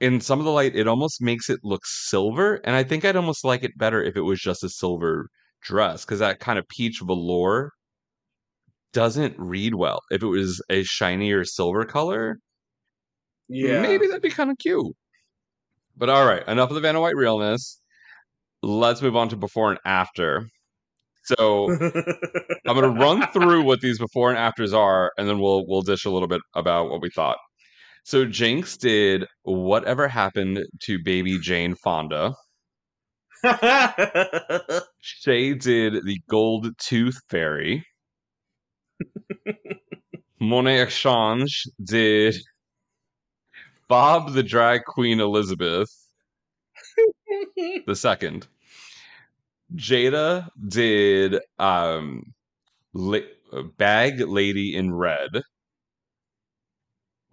in some of the light it almost makes it look silver and i think i'd almost like it better if it was just a silver dress because that kind of peach velour doesn't read well if it was a shinier silver color Yeah. maybe that'd be kind of cute but all right enough of the vanna white realness let's move on to before and after so I'm going to run [laughs] through what these before and afters are, and then we'll we'll dish a little bit about what we thought. So Jinkx did whatever happened to baby Jane Fonda. [laughs] Shea did the Gold Tooth Fairy. [laughs] Monét X Change did Bob the Drag Queen Elizabeth [laughs] the second. Jaida did um la- Bag Lady in Red,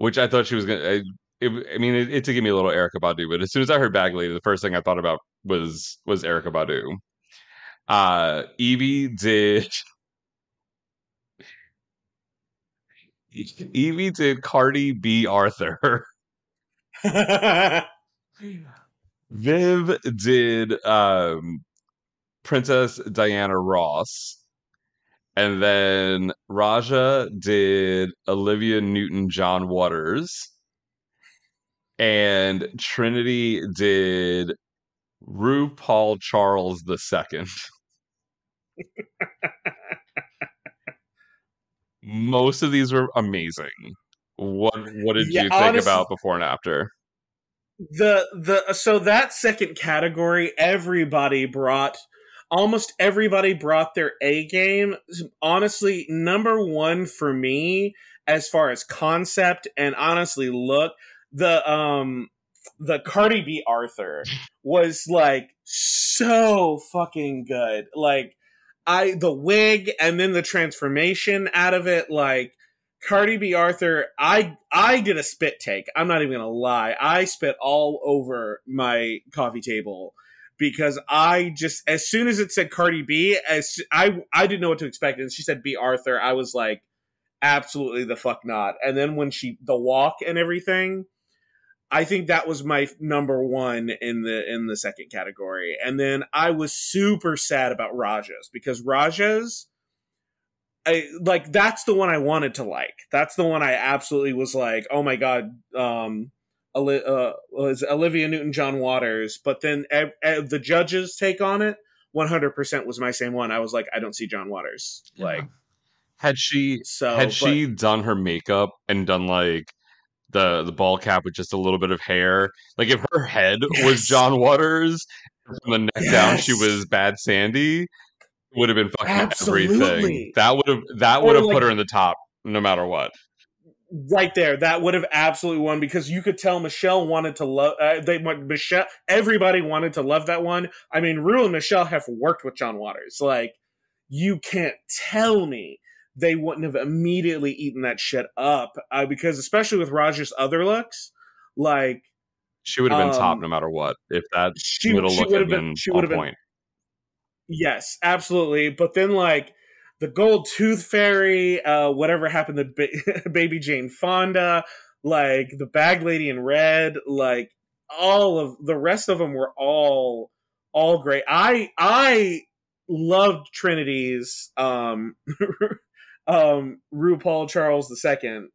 which I thought she was gonna. I, it, I mean, it, it to give me a little Erykah Badu, but as soon as I heard Bag Lady, the first thing I thought about was was Erykah Badu. Uh, Yvie did. [laughs] Yvie did Cardi B Arthur. [laughs] Viv did um, Princess Diana Ross. And then Raja did Olivia Newton John Waters. And Trinity did RuPaul Charles the Second. [laughs] Most of these were amazing. What what did Yeah, you think honest- about before and after? the the so that second category everybody brought almost everybody brought their a game honestly number one for me as far as concept and honestly look the um the cardi b arthur was like so fucking good like i the wig and then the transformation out of it like Cardi B Arthur, I I did a spit take. I'm not even gonna lie. I spit all over my coffee table because I just as soon as it said Cardi B, as I I didn't know what to expect, and she said Bea Arthur, I was like, absolutely the fuck not. And then when she the walk and everything, I think that was my number one in the in the second category. And then I was super sad about Rajas because Rajas I like that's the one I wanted to like. That's the one I absolutely was like, oh my god, um, uh, was Olivia Newton John Waters. But then ev- ev- the judges' take on it, one hundred percent was my same one. I was like, I don't see John Waters. Like Had she so, had but- she done her makeup and done like the the ball cap with just a little bit of hair, like if her head [laughs] was John Waters, from the neck down she was Bad Sandy, would have been fucking everything. That would have that would have like- put her in the top no matter what. Right there that would have absolutely won because you could tell michelle wanted to love uh, they want michelle everybody wanted to love that one i mean Ru and michelle have worked with john waters like you can't tell me they wouldn't have immediately eaten that shit up uh, because especially with Raja's other looks like She would have been top Um, no matter what. If that she, little she look would had have been been she on would have been point. Yes, absolutely. But then, like the Gold Tooth Fairy, uh, whatever happened to ba- [laughs] Baby Jane Fonda, like the Bag Lady in Red, like all of the rest of them were all all great. I I loved Trinity's um [laughs] um RuPaul Charles II.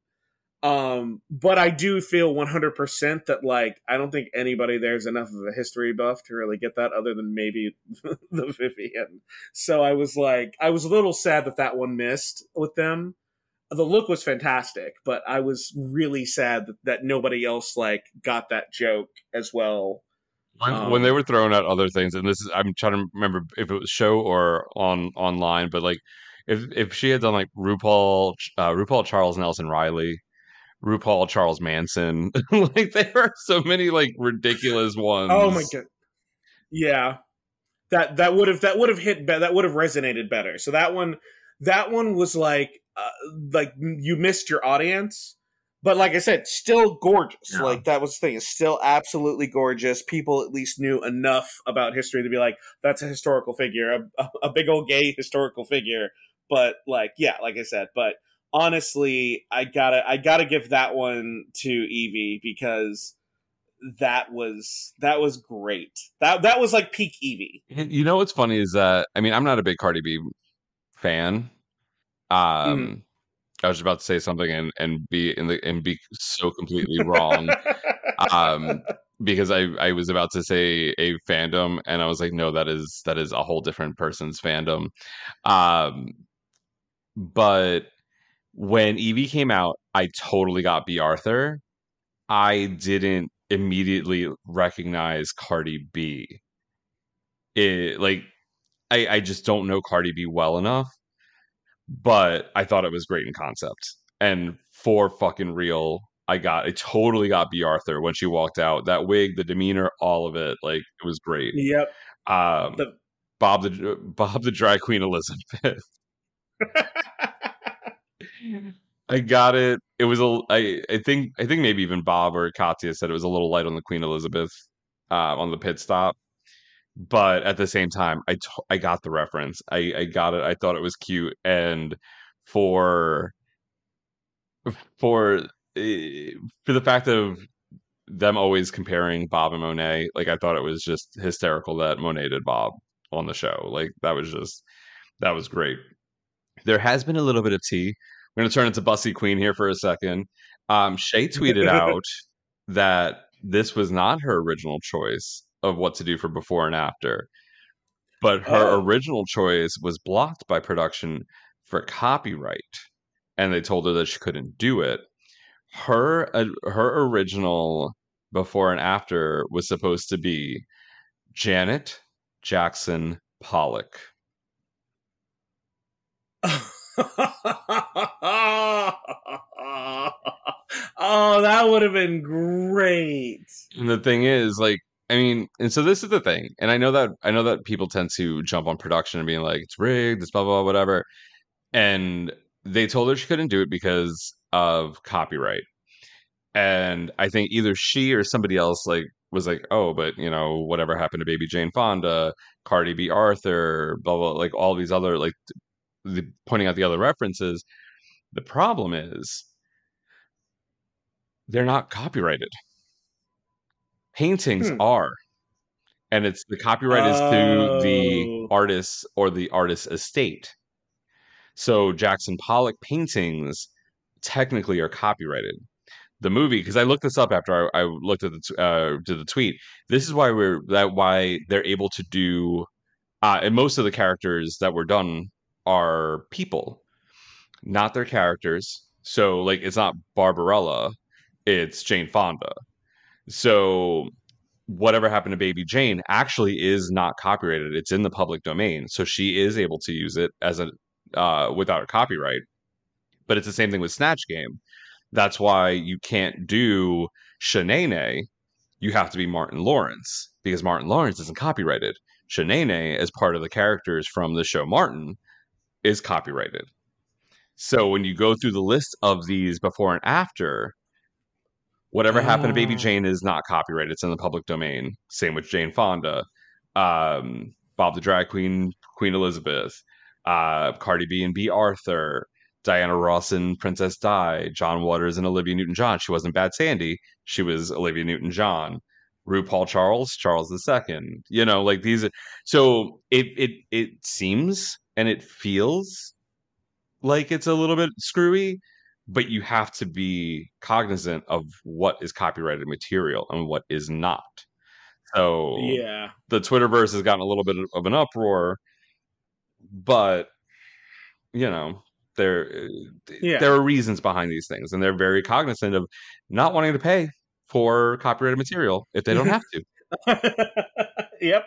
Um, but I do feel 100% that like I don't think anybody there's enough of a history buff to really get that other than maybe [laughs] the Vivienne. So I was like I was a little sad that that one missed with them. The look was fantastic, but I was really sad that, that nobody else like got that joke as well. When, Um, when they were throwing out other things, and this is I'm trying to remember if it was show or on online, but like if if she had done like RuPaul, uh, RuPaul Charles Nelson Reilly, RuPaul Charles Manson, [laughs] like there are so many like ridiculous ones. Oh my god. Yeah. That that would have that would have hit be- that would have resonated better. So that one that one was like uh, like you missed your audience. But like I said, still gorgeous. Yeah. Like that was the thing. It's still absolutely gorgeous. People at least knew enough about history to be like, that's a historical figure, a, a, a big old gay historical figure. But like, yeah, like I said, but honestly, I gotta I gotta give that one to Yvie because that was that was great. That that was like peak Yvie. You know what's funny is that I mean I'm not a big Cardi B fan. Um, I was about to say something and and be in the and be so completely wrong. um, because I I was about to say a fandom and I was like, no, that is that is a whole different person's fandom. Um, but when Yvie came out, I totally got Bea Arthur. I didn't immediately recognize Cardi B. It like I I just don't know Cardi B well enough, but I thought it was great in concept. And for fucking real, I got I totally got Bea Arthur when she walked out. That wig, the demeanor, all of it, like it was great. Yep. Um The- Bob the Bob the drag queen Elizabeth. [laughs] [laughs] I got it. It was a. I I think I think maybe even Bob or Katya said it was a little light on the Queen Elizabeth uh, on the pit stop, but at the same time, I t- I got the reference. I I got it. I thought it was cute, and for for eh, for the fact of them always comparing Bob and Monét, like I thought it was just hysterical that Monét did Bob on the show. Like that was just that was great. There has been a little bit of tea. We're going to turn into Bussy Queen here for a second. Um, Shea tweeted [laughs] out that this was not her original choice of what to do for before and after, but her Oh. original choice was blocked by production for copyright, and they told her that she couldn't do it. Her uh, her original before and after was supposed to be Janet Jackson Pollock. [laughs] [laughs] oh, that would have been great. And the thing is, like, I mean, and so this is the thing, and I know that I know that people tend to jump on production and being like, it's rigged, it's blah blah blah, whatever. And they told her she couldn't do it because of copyright. And I think either she or somebody else like was like, oh, but you know, whatever happened to Baby Jane Fonda, Cardi B Arthur, blah blah, like all these other like the, pointing out the other references. The problem is they're not copyrighted. Paintings Hmm. are. And it's the copyright is to the Oh. artist or the artist's estate. So Jackson Pollock paintings technically are copyrighted. The movie, because I looked this up after I, I looked at the t- uh, did the tweet. This is why we're that why they're able to do, uh, and most of the characters that were done are people, not their characters. So like it's not Barbarella, it's Jane Fonda. So whatever happened to Baby Jane actually is not copyrighted. It's in the public domain, so she is able to use it as a uh, without a copyright. But it's the same thing with Snatch Game. That's why you can't do Shanae. You have to be Martin Lawrence because Martin Lawrence isn't copyrighted. Shanae, as part of the characters from the show Martin, is copyrighted. So when you go through the list of these before and after, whatever happened to Baby Oh. Jane is not copyrighted. It's in the public domain. Same with Jane Fonda, um, Bob the Drag Queen, Queen Elizabeth, uh, Cardi B and Bea Arthur, Diana Ross and Princess Di, John Waters and Olivia Newton John. She wasn't Bad Sandy. She was Olivia Newton John. RuPaul Charles, Charles II. You know, like these. So it it it seems and it feels like it's a little bit screwy, but you have to be cognizant of what is copyrighted material and what is not. So Yeah. the Twitterverse has gotten a little bit of an uproar, but you know there eh, Yeah. there are reasons behind these things, and they're very cognizant of not wanting to pay for copyrighted material if they don't [laughs] have to. yep.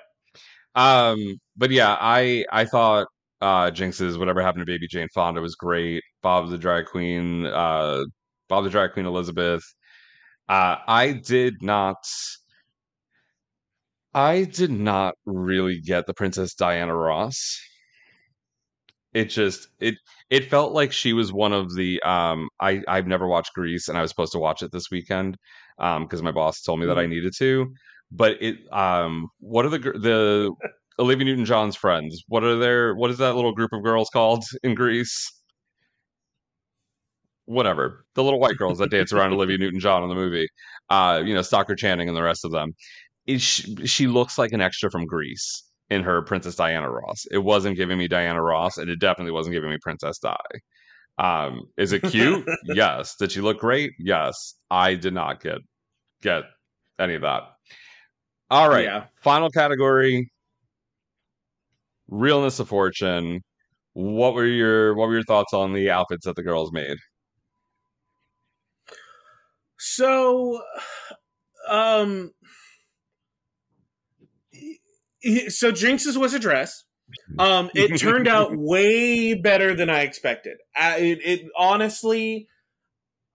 Um, but yeah, I I thought uh Jinkx's whatever happened to Baby Jane Fonda was great. Bob the drag queen, uh Bob the drag queen Elizabeth. Uh I did not I did not really get the Princess Diana Ross. It just it it felt like she was one of the um I I've never watched Grease and I was supposed to watch it this weekend um because my boss told me that I needed to but it um what are the the Olivia Newton John's friends what are their what is that little group of girls called [laughs] in Grease whatever the little white girls that dance around [laughs] Olivia Newton John in the movie, uh, you know, Stockard Channing and the rest of them. Is she, she looks like an extra from Grease in her Princess Diana Ross. It wasn't giving me Diana Ross, and it definitely wasn't giving me Princess Di. Um, is it cute? [laughs] yes. Did she look great? Yes. I did not get get any of that. All right. Yeah. Final category. Realness of fortune. What were your what were your thoughts on the outfits that the girls made? So, um, so Jinkx's was a dress. Um, it turned out [laughs] way better than I expected. I, it, it honestly,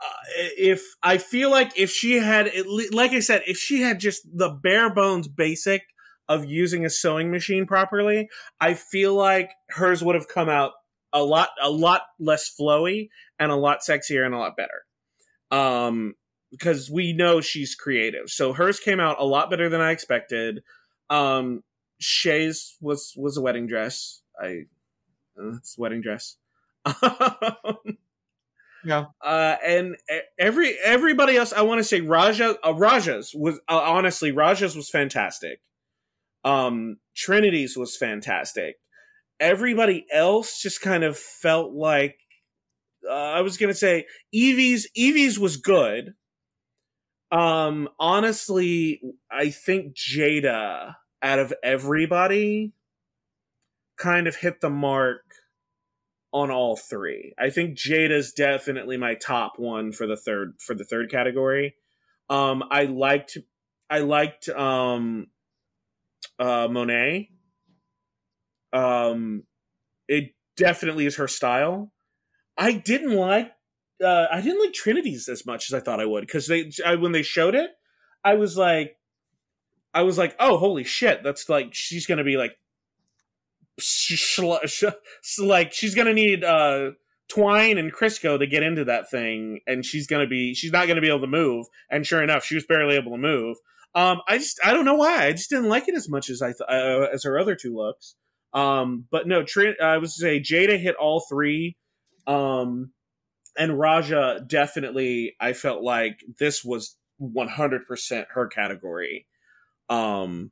uh, if I feel like if she had, like I said, if she had just the bare bones basic of using a sewing machine properly, I feel like hers would have come out a lot, a lot less flowy and a lot sexier and a lot better. Um, because we know she's creative. So hers came out a lot better than I expected. Um, Shea's was was a wedding dress. I uh, it's a wedding dress. [laughs] yeah. Uh, and every everybody else, I want to say Raja uh, Raja's was uh, honestly Raja's was fantastic. Um, Trinity's was fantastic. Everybody else just kind of felt like uh, I was gonna say Yvie's Yvie's was good. Um, honestly, I think Jaida out of everybody kind of hit the mark on all three. I think Jaida's definitely my top one for the third for the third category. Um, I liked I liked um, uh, Monét. Um, it definitely is her style. I didn't like uh, I didn't like Trinity's as much as I thought I would because they I, when they showed it, I was like, I was like, oh holy shit, that's like she's gonna be like, like she's gonna need uh Twine and Crisco to get into that thing, and she's gonna be she's not gonna be able to move. And sure enough, she was barely able to move. Um, I just I don't know why I just didn't like it as much as I th- uh, as her other two looks. Um, but no, Trin- I was say Jaida hit all three. Um, and Raja definitely I felt like this was 100% her category. Um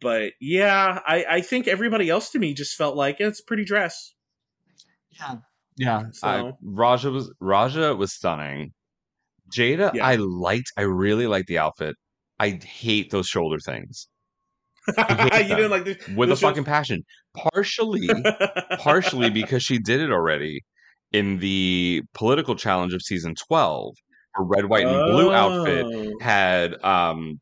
but yeah, I I think everybody else to me just felt like it's a pretty dress. Yeah. Yeah. So I, Raja was Raja was stunning. Jaida, Yeah. I liked I really liked the outfit. I hate those shoulder things. [laughs] you didn't like this with a this fucking passion. Partially [laughs] partially because she did it already in the political challenge of season 12 her red white and blue outfit Oh. had um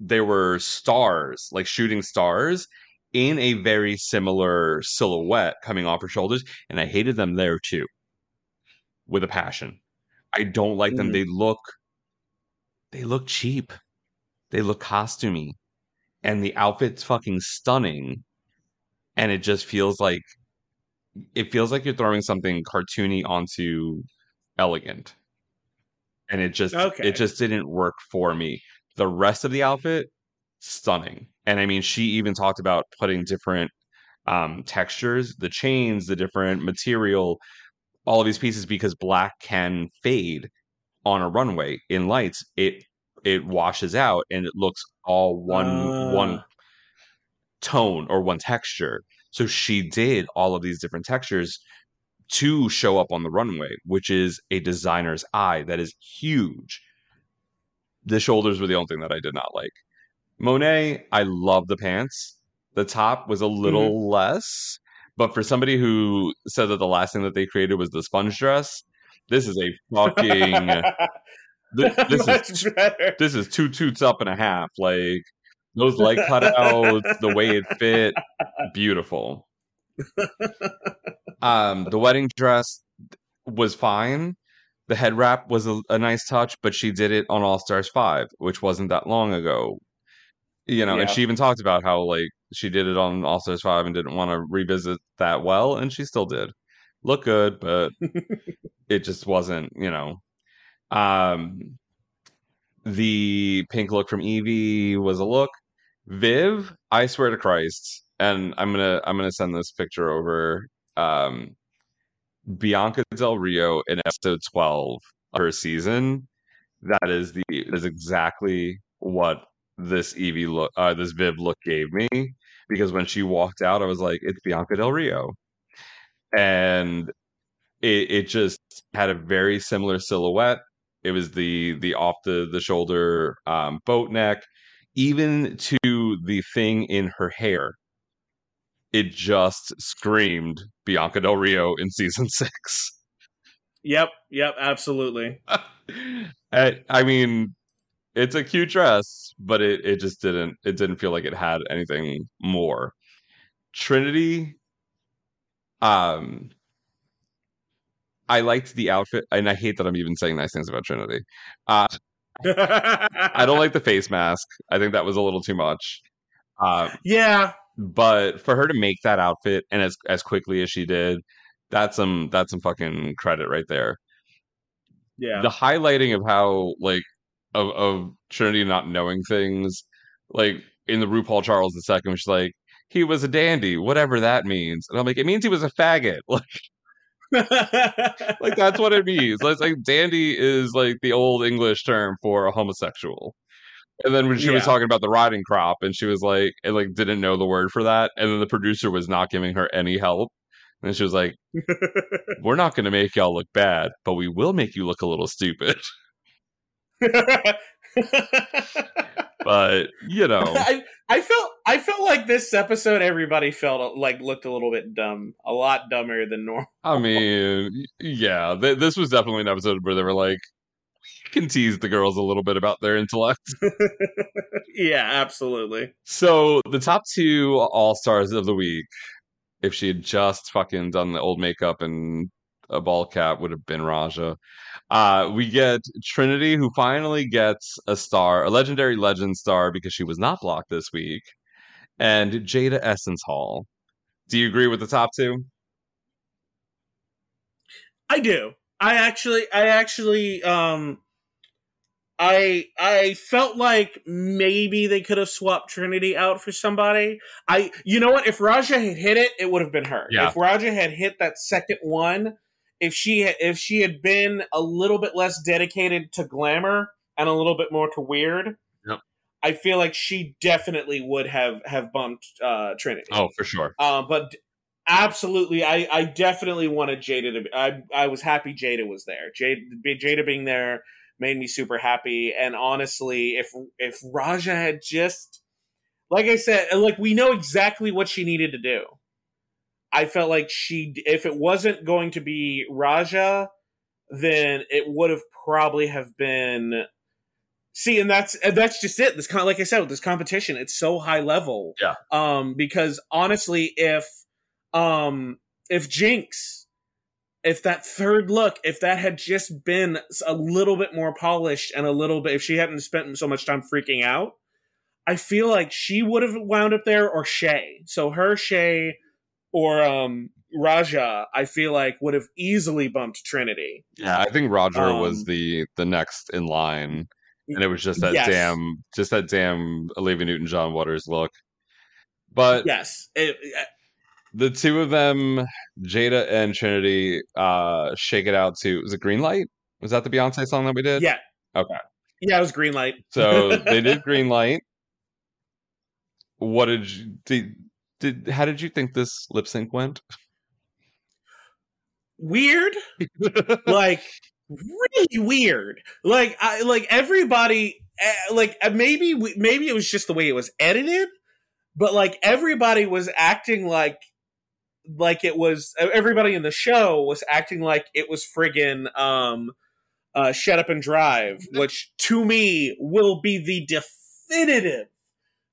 there were stars like shooting stars in a very similar silhouette coming off her shoulders and i hated them there too with a passion. I don't like them. Mhm. they look they look cheap. They look costumey. And the outfit's fucking stunning. And it just feels like it feels like you're throwing something cartoony onto elegant. And it just Okay. it just didn't work for me the rest of the outfit stunning and i mean she even talked about putting different um textures the chains the different material all of these pieces because black can fade on a runway in lights it it washes out and it looks all one one Ah. tone or one texture. So she did all of these different textures to show up on the runway, which is a designer's eye that is huge. The shoulders were the only thing that I did not like. Monét, I love the pants. The top was a little less, but for somebody who said that the last thing that they created was the sponge dress, this is a fucking [laughs] th- this is better. this is two toots up and a half. Like those leg cutouts, the way it fit, beautiful. [laughs] Um, the wedding dress was fine. The head wrap was a, a nice touch, but she did it on All Stars Five, which wasn't that long ago. You know, and she even talked about how like she did it on All Stars Five and didn't want to revisit that well, and she still did. Look good, but [laughs] it just wasn't, you know. Um, the pink look from Yvie was a look. Viv, I swear to Christ, and I'm gonna I'm gonna send this picture over. Um, Bianca Del Rio in episode 12 of her season, that is the is exactly what this Yvie look uh, this Viv look gave me because when she walked out, I was like, it's Bianca Del Rio. And it, it just had a very similar silhouette. It was the the off the the shoulder um, boat neck, even to the thing in her hair. It just screamed Bianca Del Rio in season [laughs] six. Yep, yep, absolutely. [laughs] I, I mean, it's a cute dress, but it, it just didn't it didn't feel like it had anything more. Trinity, um, I liked the outfit, and I hate that I'm even saying nice things about Trinity. Uh, [laughs] I don't like the face mask. I think that was a little too much. Uh, yeah, but for her to make that outfit and as as quickly as she did, that's some that's some fucking credit right there. Yeah. The highlighting of how like of of Trinity not knowing things, like in the RuPaul Charles II, she's like, he was a dandy, whatever that means. And I'm like, it means he was a faggot. [laughs] Like like that's what it means. It's like dandy is like the old English term for a homosexual. And then when she was talking about the riding crop, and she was like, and like didn't know the word for that, and then the producer was not giving her any help, and she was like, [laughs] "We're not going to make y'all look bad, but we will make you look a little stupid." [laughs] but you [laughs] know, I, I felt I felt like this episode everybody felt like looked a little bit dumb, a lot dumber than normal. I mean, yeah, th- this was definitely an episode where they were like, "We can tease the girls a little bit about their intellect." [laughs] yeah, absolutely. So the top two all stars of the week, if she had just fucking done the old makeup and a ball cap, would have been Raja. Uh, we get Trinity, who finally gets a star, a legendary legend star, because she was not blocked this week, and Jaida Essence Hall. Do you agree with the top two? I do. I actually I actually um I I felt like maybe they could have swapped Trinity out for somebody. I you know what? If Raja had hit it, it would have been her. Yeah. If Raja had hit that second one, if she had if she had been a little bit less dedicated to glamour and a little bit more to weird, Yep. I feel like she definitely would have have bumped uh Trinity. Oh, for sure. Uh, but absolutely, I, I definitely wanted Jaida to. Be, I I was happy Jaida was there. Jaida Jaida being there made me super happy. And honestly, if if Raja had just, like I said, like we know exactly what she needed to do. I felt like she, if it wasn't going to be Raja, then it would have probably have been. See, and that's and that's just it. This kind, like I said, with this competition, it's so high level. Yeah. Um, because honestly, if um if Jinkx, if that third look, if that had just been a little bit more polished and a little bit, if she hadn't spent so much time freaking out, I feel like she would have wound up there or Shea. So her Shea or um Raja, I feel like would have easily bumped Trinity. Yeah, I think Raja was Um, the the next in line, and it was just that Yes. damn, just that damn Olivia Newton John Waters look. But Yes. It- the two of them, Jaida and Trinity, uh, shake it out to was it Green Light? Was that the Beyonce song that we did? yeah. Okay. Yeah, it was green light. So they did [laughs] Green Light. What did you did, did how did you think this lip sync went? Weird. like really weird. Like I like everybody eh, like uh, maybe maybe it was just the way it was edited, but like everybody was acting like like it was everybody in the show was acting like it was friggin' um uh shut up and drive, [laughs] which to me will be the definitive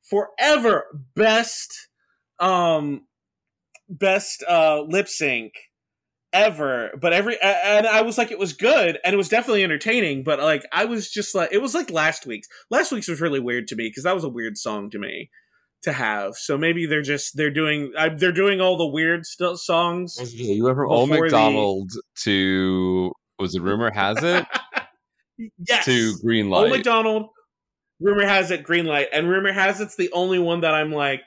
forever best um best uh lip sync ever. But every and i was like it was good and it was definitely entertaining but like i was just like it was like last week's. Last week's was really weird to me because that was a weird song to me to have so maybe they're just they're doing I, they're doing all the weird st- songs Yeah, you ever owe Before the- McDonald to was the rumor has it [laughs] yes to Green Old? McDonald, rumor has it green light, and rumor has it's the only one that I'm like,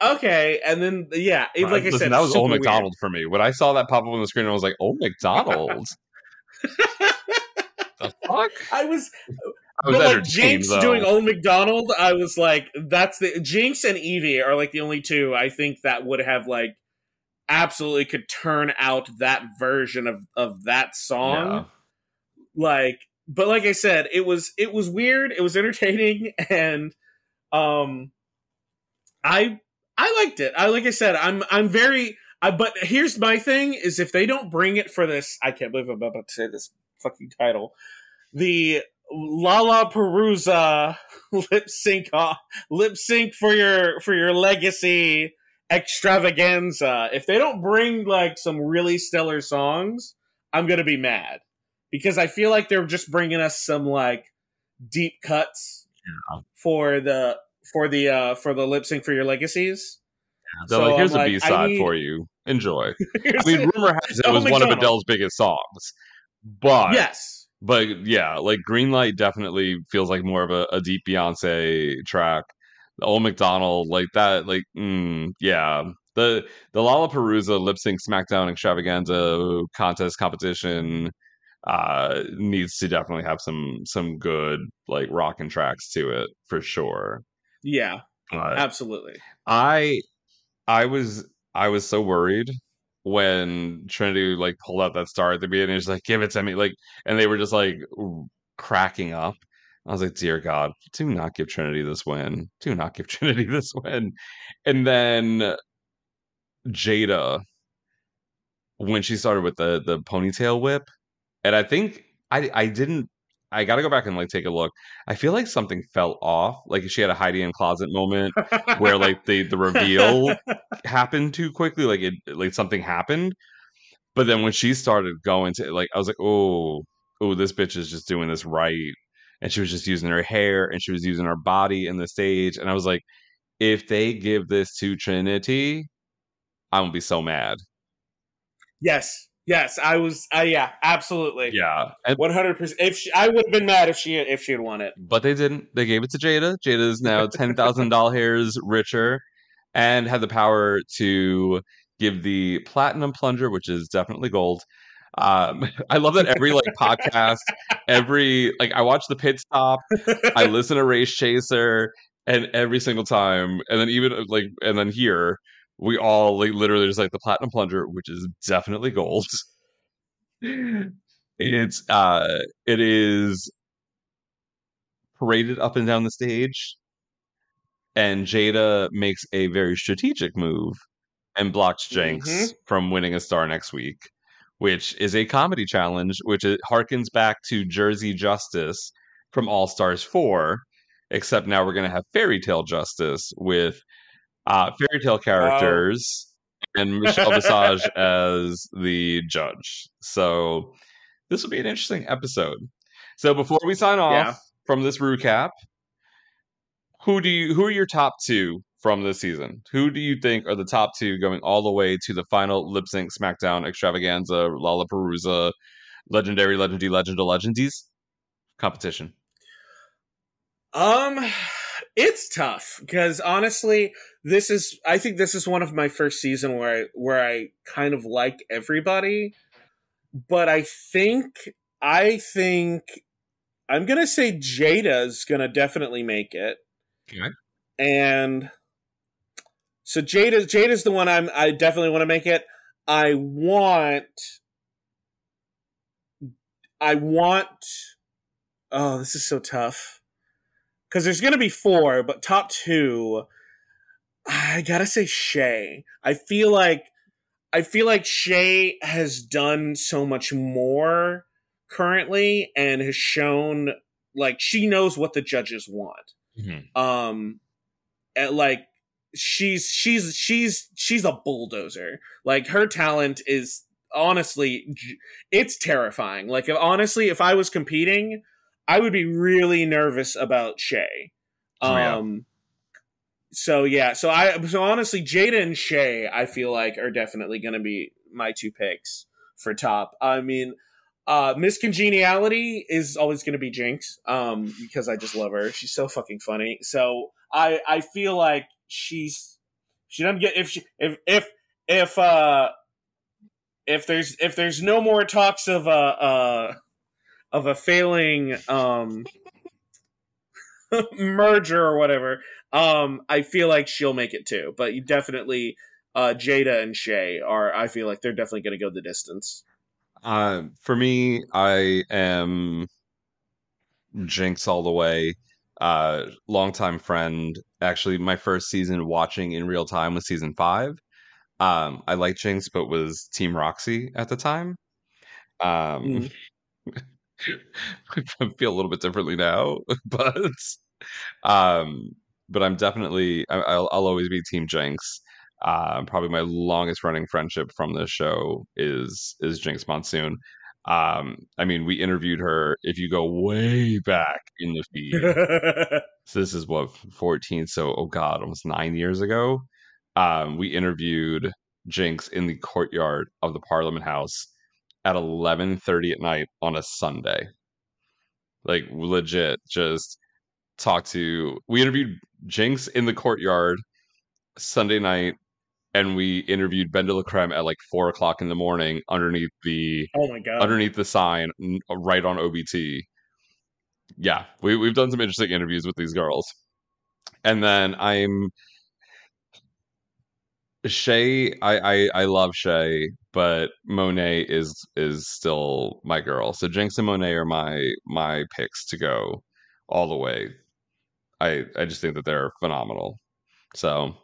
okay, and then yeah, it, like I said, that was Old weird. McDonald for me. When I saw that pop up on the screen, I was like, "Oh, McDonald." [laughs] the fuck? I was but like Jinkx though. doing Old McDonald, I was like, that's the Jinkx and Yvie are like the only two I think that would have like absolutely could turn out that version of of that song. Yeah. Like, but like I said, it was it was weird, it was entertaining, [laughs] and um, I I liked it. I like I said, I'm I'm very. I, but here's my thing: is if they don't bring it for this, I can't believe I'm about to say this fucking title. The Lalaparuza [laughs] lip sync uh, lip sync for your for your legacy extravaganza. If they don't bring like some really stellar songs, I'm gonna be mad because I feel like they're just bringing us some like deep cuts for the for the uh for the lip sync for your legacies. So, So like, here's I'm a like, B side need- for you. Enjoy. [laughs] I mean, rumor has it was one of Adele's biggest songs, but yes, but yeah, like Greenlight definitely feels like more of a, a deep Beyonce track. The old McDonald, like that, like mm, yeah. The the Lollapalooza lip sync SmackDown extravaganza contest competition uh needs to definitely have some some good like rocking tracks to it for sure. yeah, absolutely. I I was I was so worried when Trinity like pulled out that star at the beginning. It's like, give it to me, like, and they were just like cracking up. I was like, dear God, do not give Trinity this win. Do not give [laughs] Trinity this win. And then Jaida, when she started with the the ponytail whip, and I think I I didn't. I got to go back and like take a look. I feel like something fell off. Like she had a Heidi N Closet moment where [laughs] like the the reveal happened too quickly like it like something happened but then when she started going to like i was like oh oh this bitch is just doing this right and she was just using her hair and she was using her body in the stage and i was like if they give this to trinity i'm gonna be so mad yes, yes, I was. Uh, yeah, absolutely. yeah one hundred percent. If she, I would have been mad if she if she had won it. but they didn't they gave it to jaida jaida is now [laughs] $10000 hairs richer and had the power to give the platinum plunger which is definitely gold um [laughs] i love that every like podcast every like i watch the pit stop i listen to race chaser and every single time and then even like and then here we all like literally just like the platinum plunger which is definitely gold [laughs] it's uh it is paraded up and down the stage and jaida makes a very strategic move and blocks jinkx Mhm. from winning a star next week which is a comedy challenge which it harkens back to jersey justice from all stars 4 except now we're going to have fairy tale justice with uh fairy tale characters and michelle [laughs] visage as the judge. So this will be an interesting episode. So before we sign off Yeah. from this recap who do you who are your top two from this season? Who do you think are the top two going all the way to the final lip sync smackdown extravaganza lollapalooza legendary legendy legend of legendies? Competition. Um, it's tough because honestly, this is I think this is one of my first season where I where I kind of like everybody, but I think I think I'm gonna say Jaida's gonna definitely make it, okay. And so Jaida Jaida's the one I'm I definitely want to make it. I want I want oh this is so tough because there's gonna be four, but top two I gotta say Shea. I feel like I feel like Shea has done so much more currently and has shown like she knows what the judges want. Um and like she's she's she's she's a bulldozer. Like her talent is honestly it's terrifying. Like if, honestly if i was competing i would be really nervous about shea. Oh, yeah. um so yeah. So i so honestly jaida and shea i feel like are definitely going to be my two picks for top. I mean uh miss congeniality is always going to be jinkx um because i just love her. She's so fucking funny. So i i feel like she's she doesn't get if she if if if uh if there's if there's no more talks of a uh of a failing um [laughs] merger or whatever, um I feel like she'll make it too. But you definitely uh Jaida and Shea are I feel like they're definitely going to go the distance. Uh, for me, I am Jinkx all the way. Uh, longtime friend. Actually, my first season watching in real time was season five. Um, I liked Jinkx, but was Team Roxxxy at the time. Um, [laughs] I [laughs] feel a little bit differently now, [laughs] but um, but I'm definitely I, I'll, I'll always be Team Jinkx. Uh, probably my longest running friendship from this show is is Jinkx Monsoon. Um, I mean, we interviewed her. If you go way back in the feed, [laughs] so this is what 14. So oh god, almost nine years ago. Um, we interviewed Jinkx in the courtyard of the Parliament House at 11:30 at night on a Sunday. Like legit, just talk to. We interviewed Jinkx in the courtyard Sunday night and we interviewed BenDeLaCreme at like four o'clock in the morning underneath the oh my god underneath the sign right on OBT. Yeah, we we've done some interesting interviews with these girls, and then I'm Shea. I I, I love Shea, but Monét is is still my girl. So Jinkx and Monét are my my picks to go all the way. I I just think that they're phenomenal. So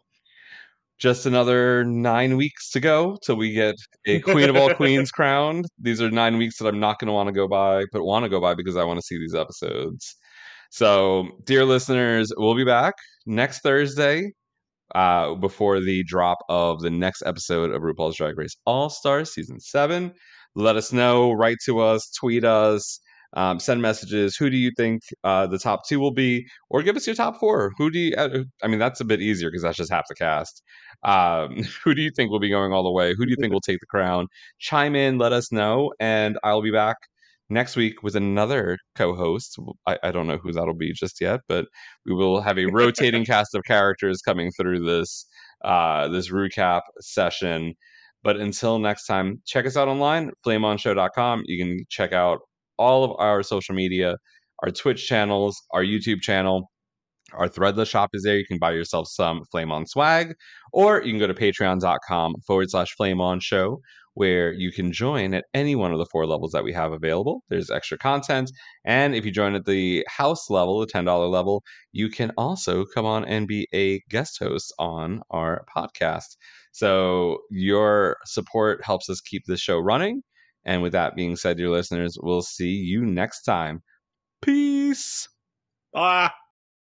just another nine weeks to go till we get a Queen of All [laughs] Queens crowned. These are nine weeks that I'm not going to want to go by, but want to go by because I want to see these episodes. So, dear listeners, we'll be back next Thursday uh, before the drop of the next episode of RuPaul's Drag Race All Stars Season 7. Let us know, write to us, tweet us, um, send messages. Who do you think uh, the top two will be? Or give us your top four. Who do you, uh, I mean, that's a bit easier because that's just half the cast. Um, [laughs] who do you think will be going all the way? Who do you think will take the crown? Chime in, let us know, and I'll be back next week with another co-host. I, I don't know who that'll be just yet, but we will have a rotating [laughs] cast of characters coming through this uh, this recap session. But until next time, check us out online, flameonshow.com. You can check out all of our social media, our Twitch channels, our YouTube channel. Our threadless shop is there. You can buy yourself some Flame On swag, or you can go to patreon.com forward slash flame on show, where you can join at any one of the four levels that we have available. There's extra content. And if you join at the house level, the $10 level, you can also come on and be a guest host on our podcast. So your support helps us keep the show running. And with that being said, dear listeners, we'll see you next time. Peace. Ah.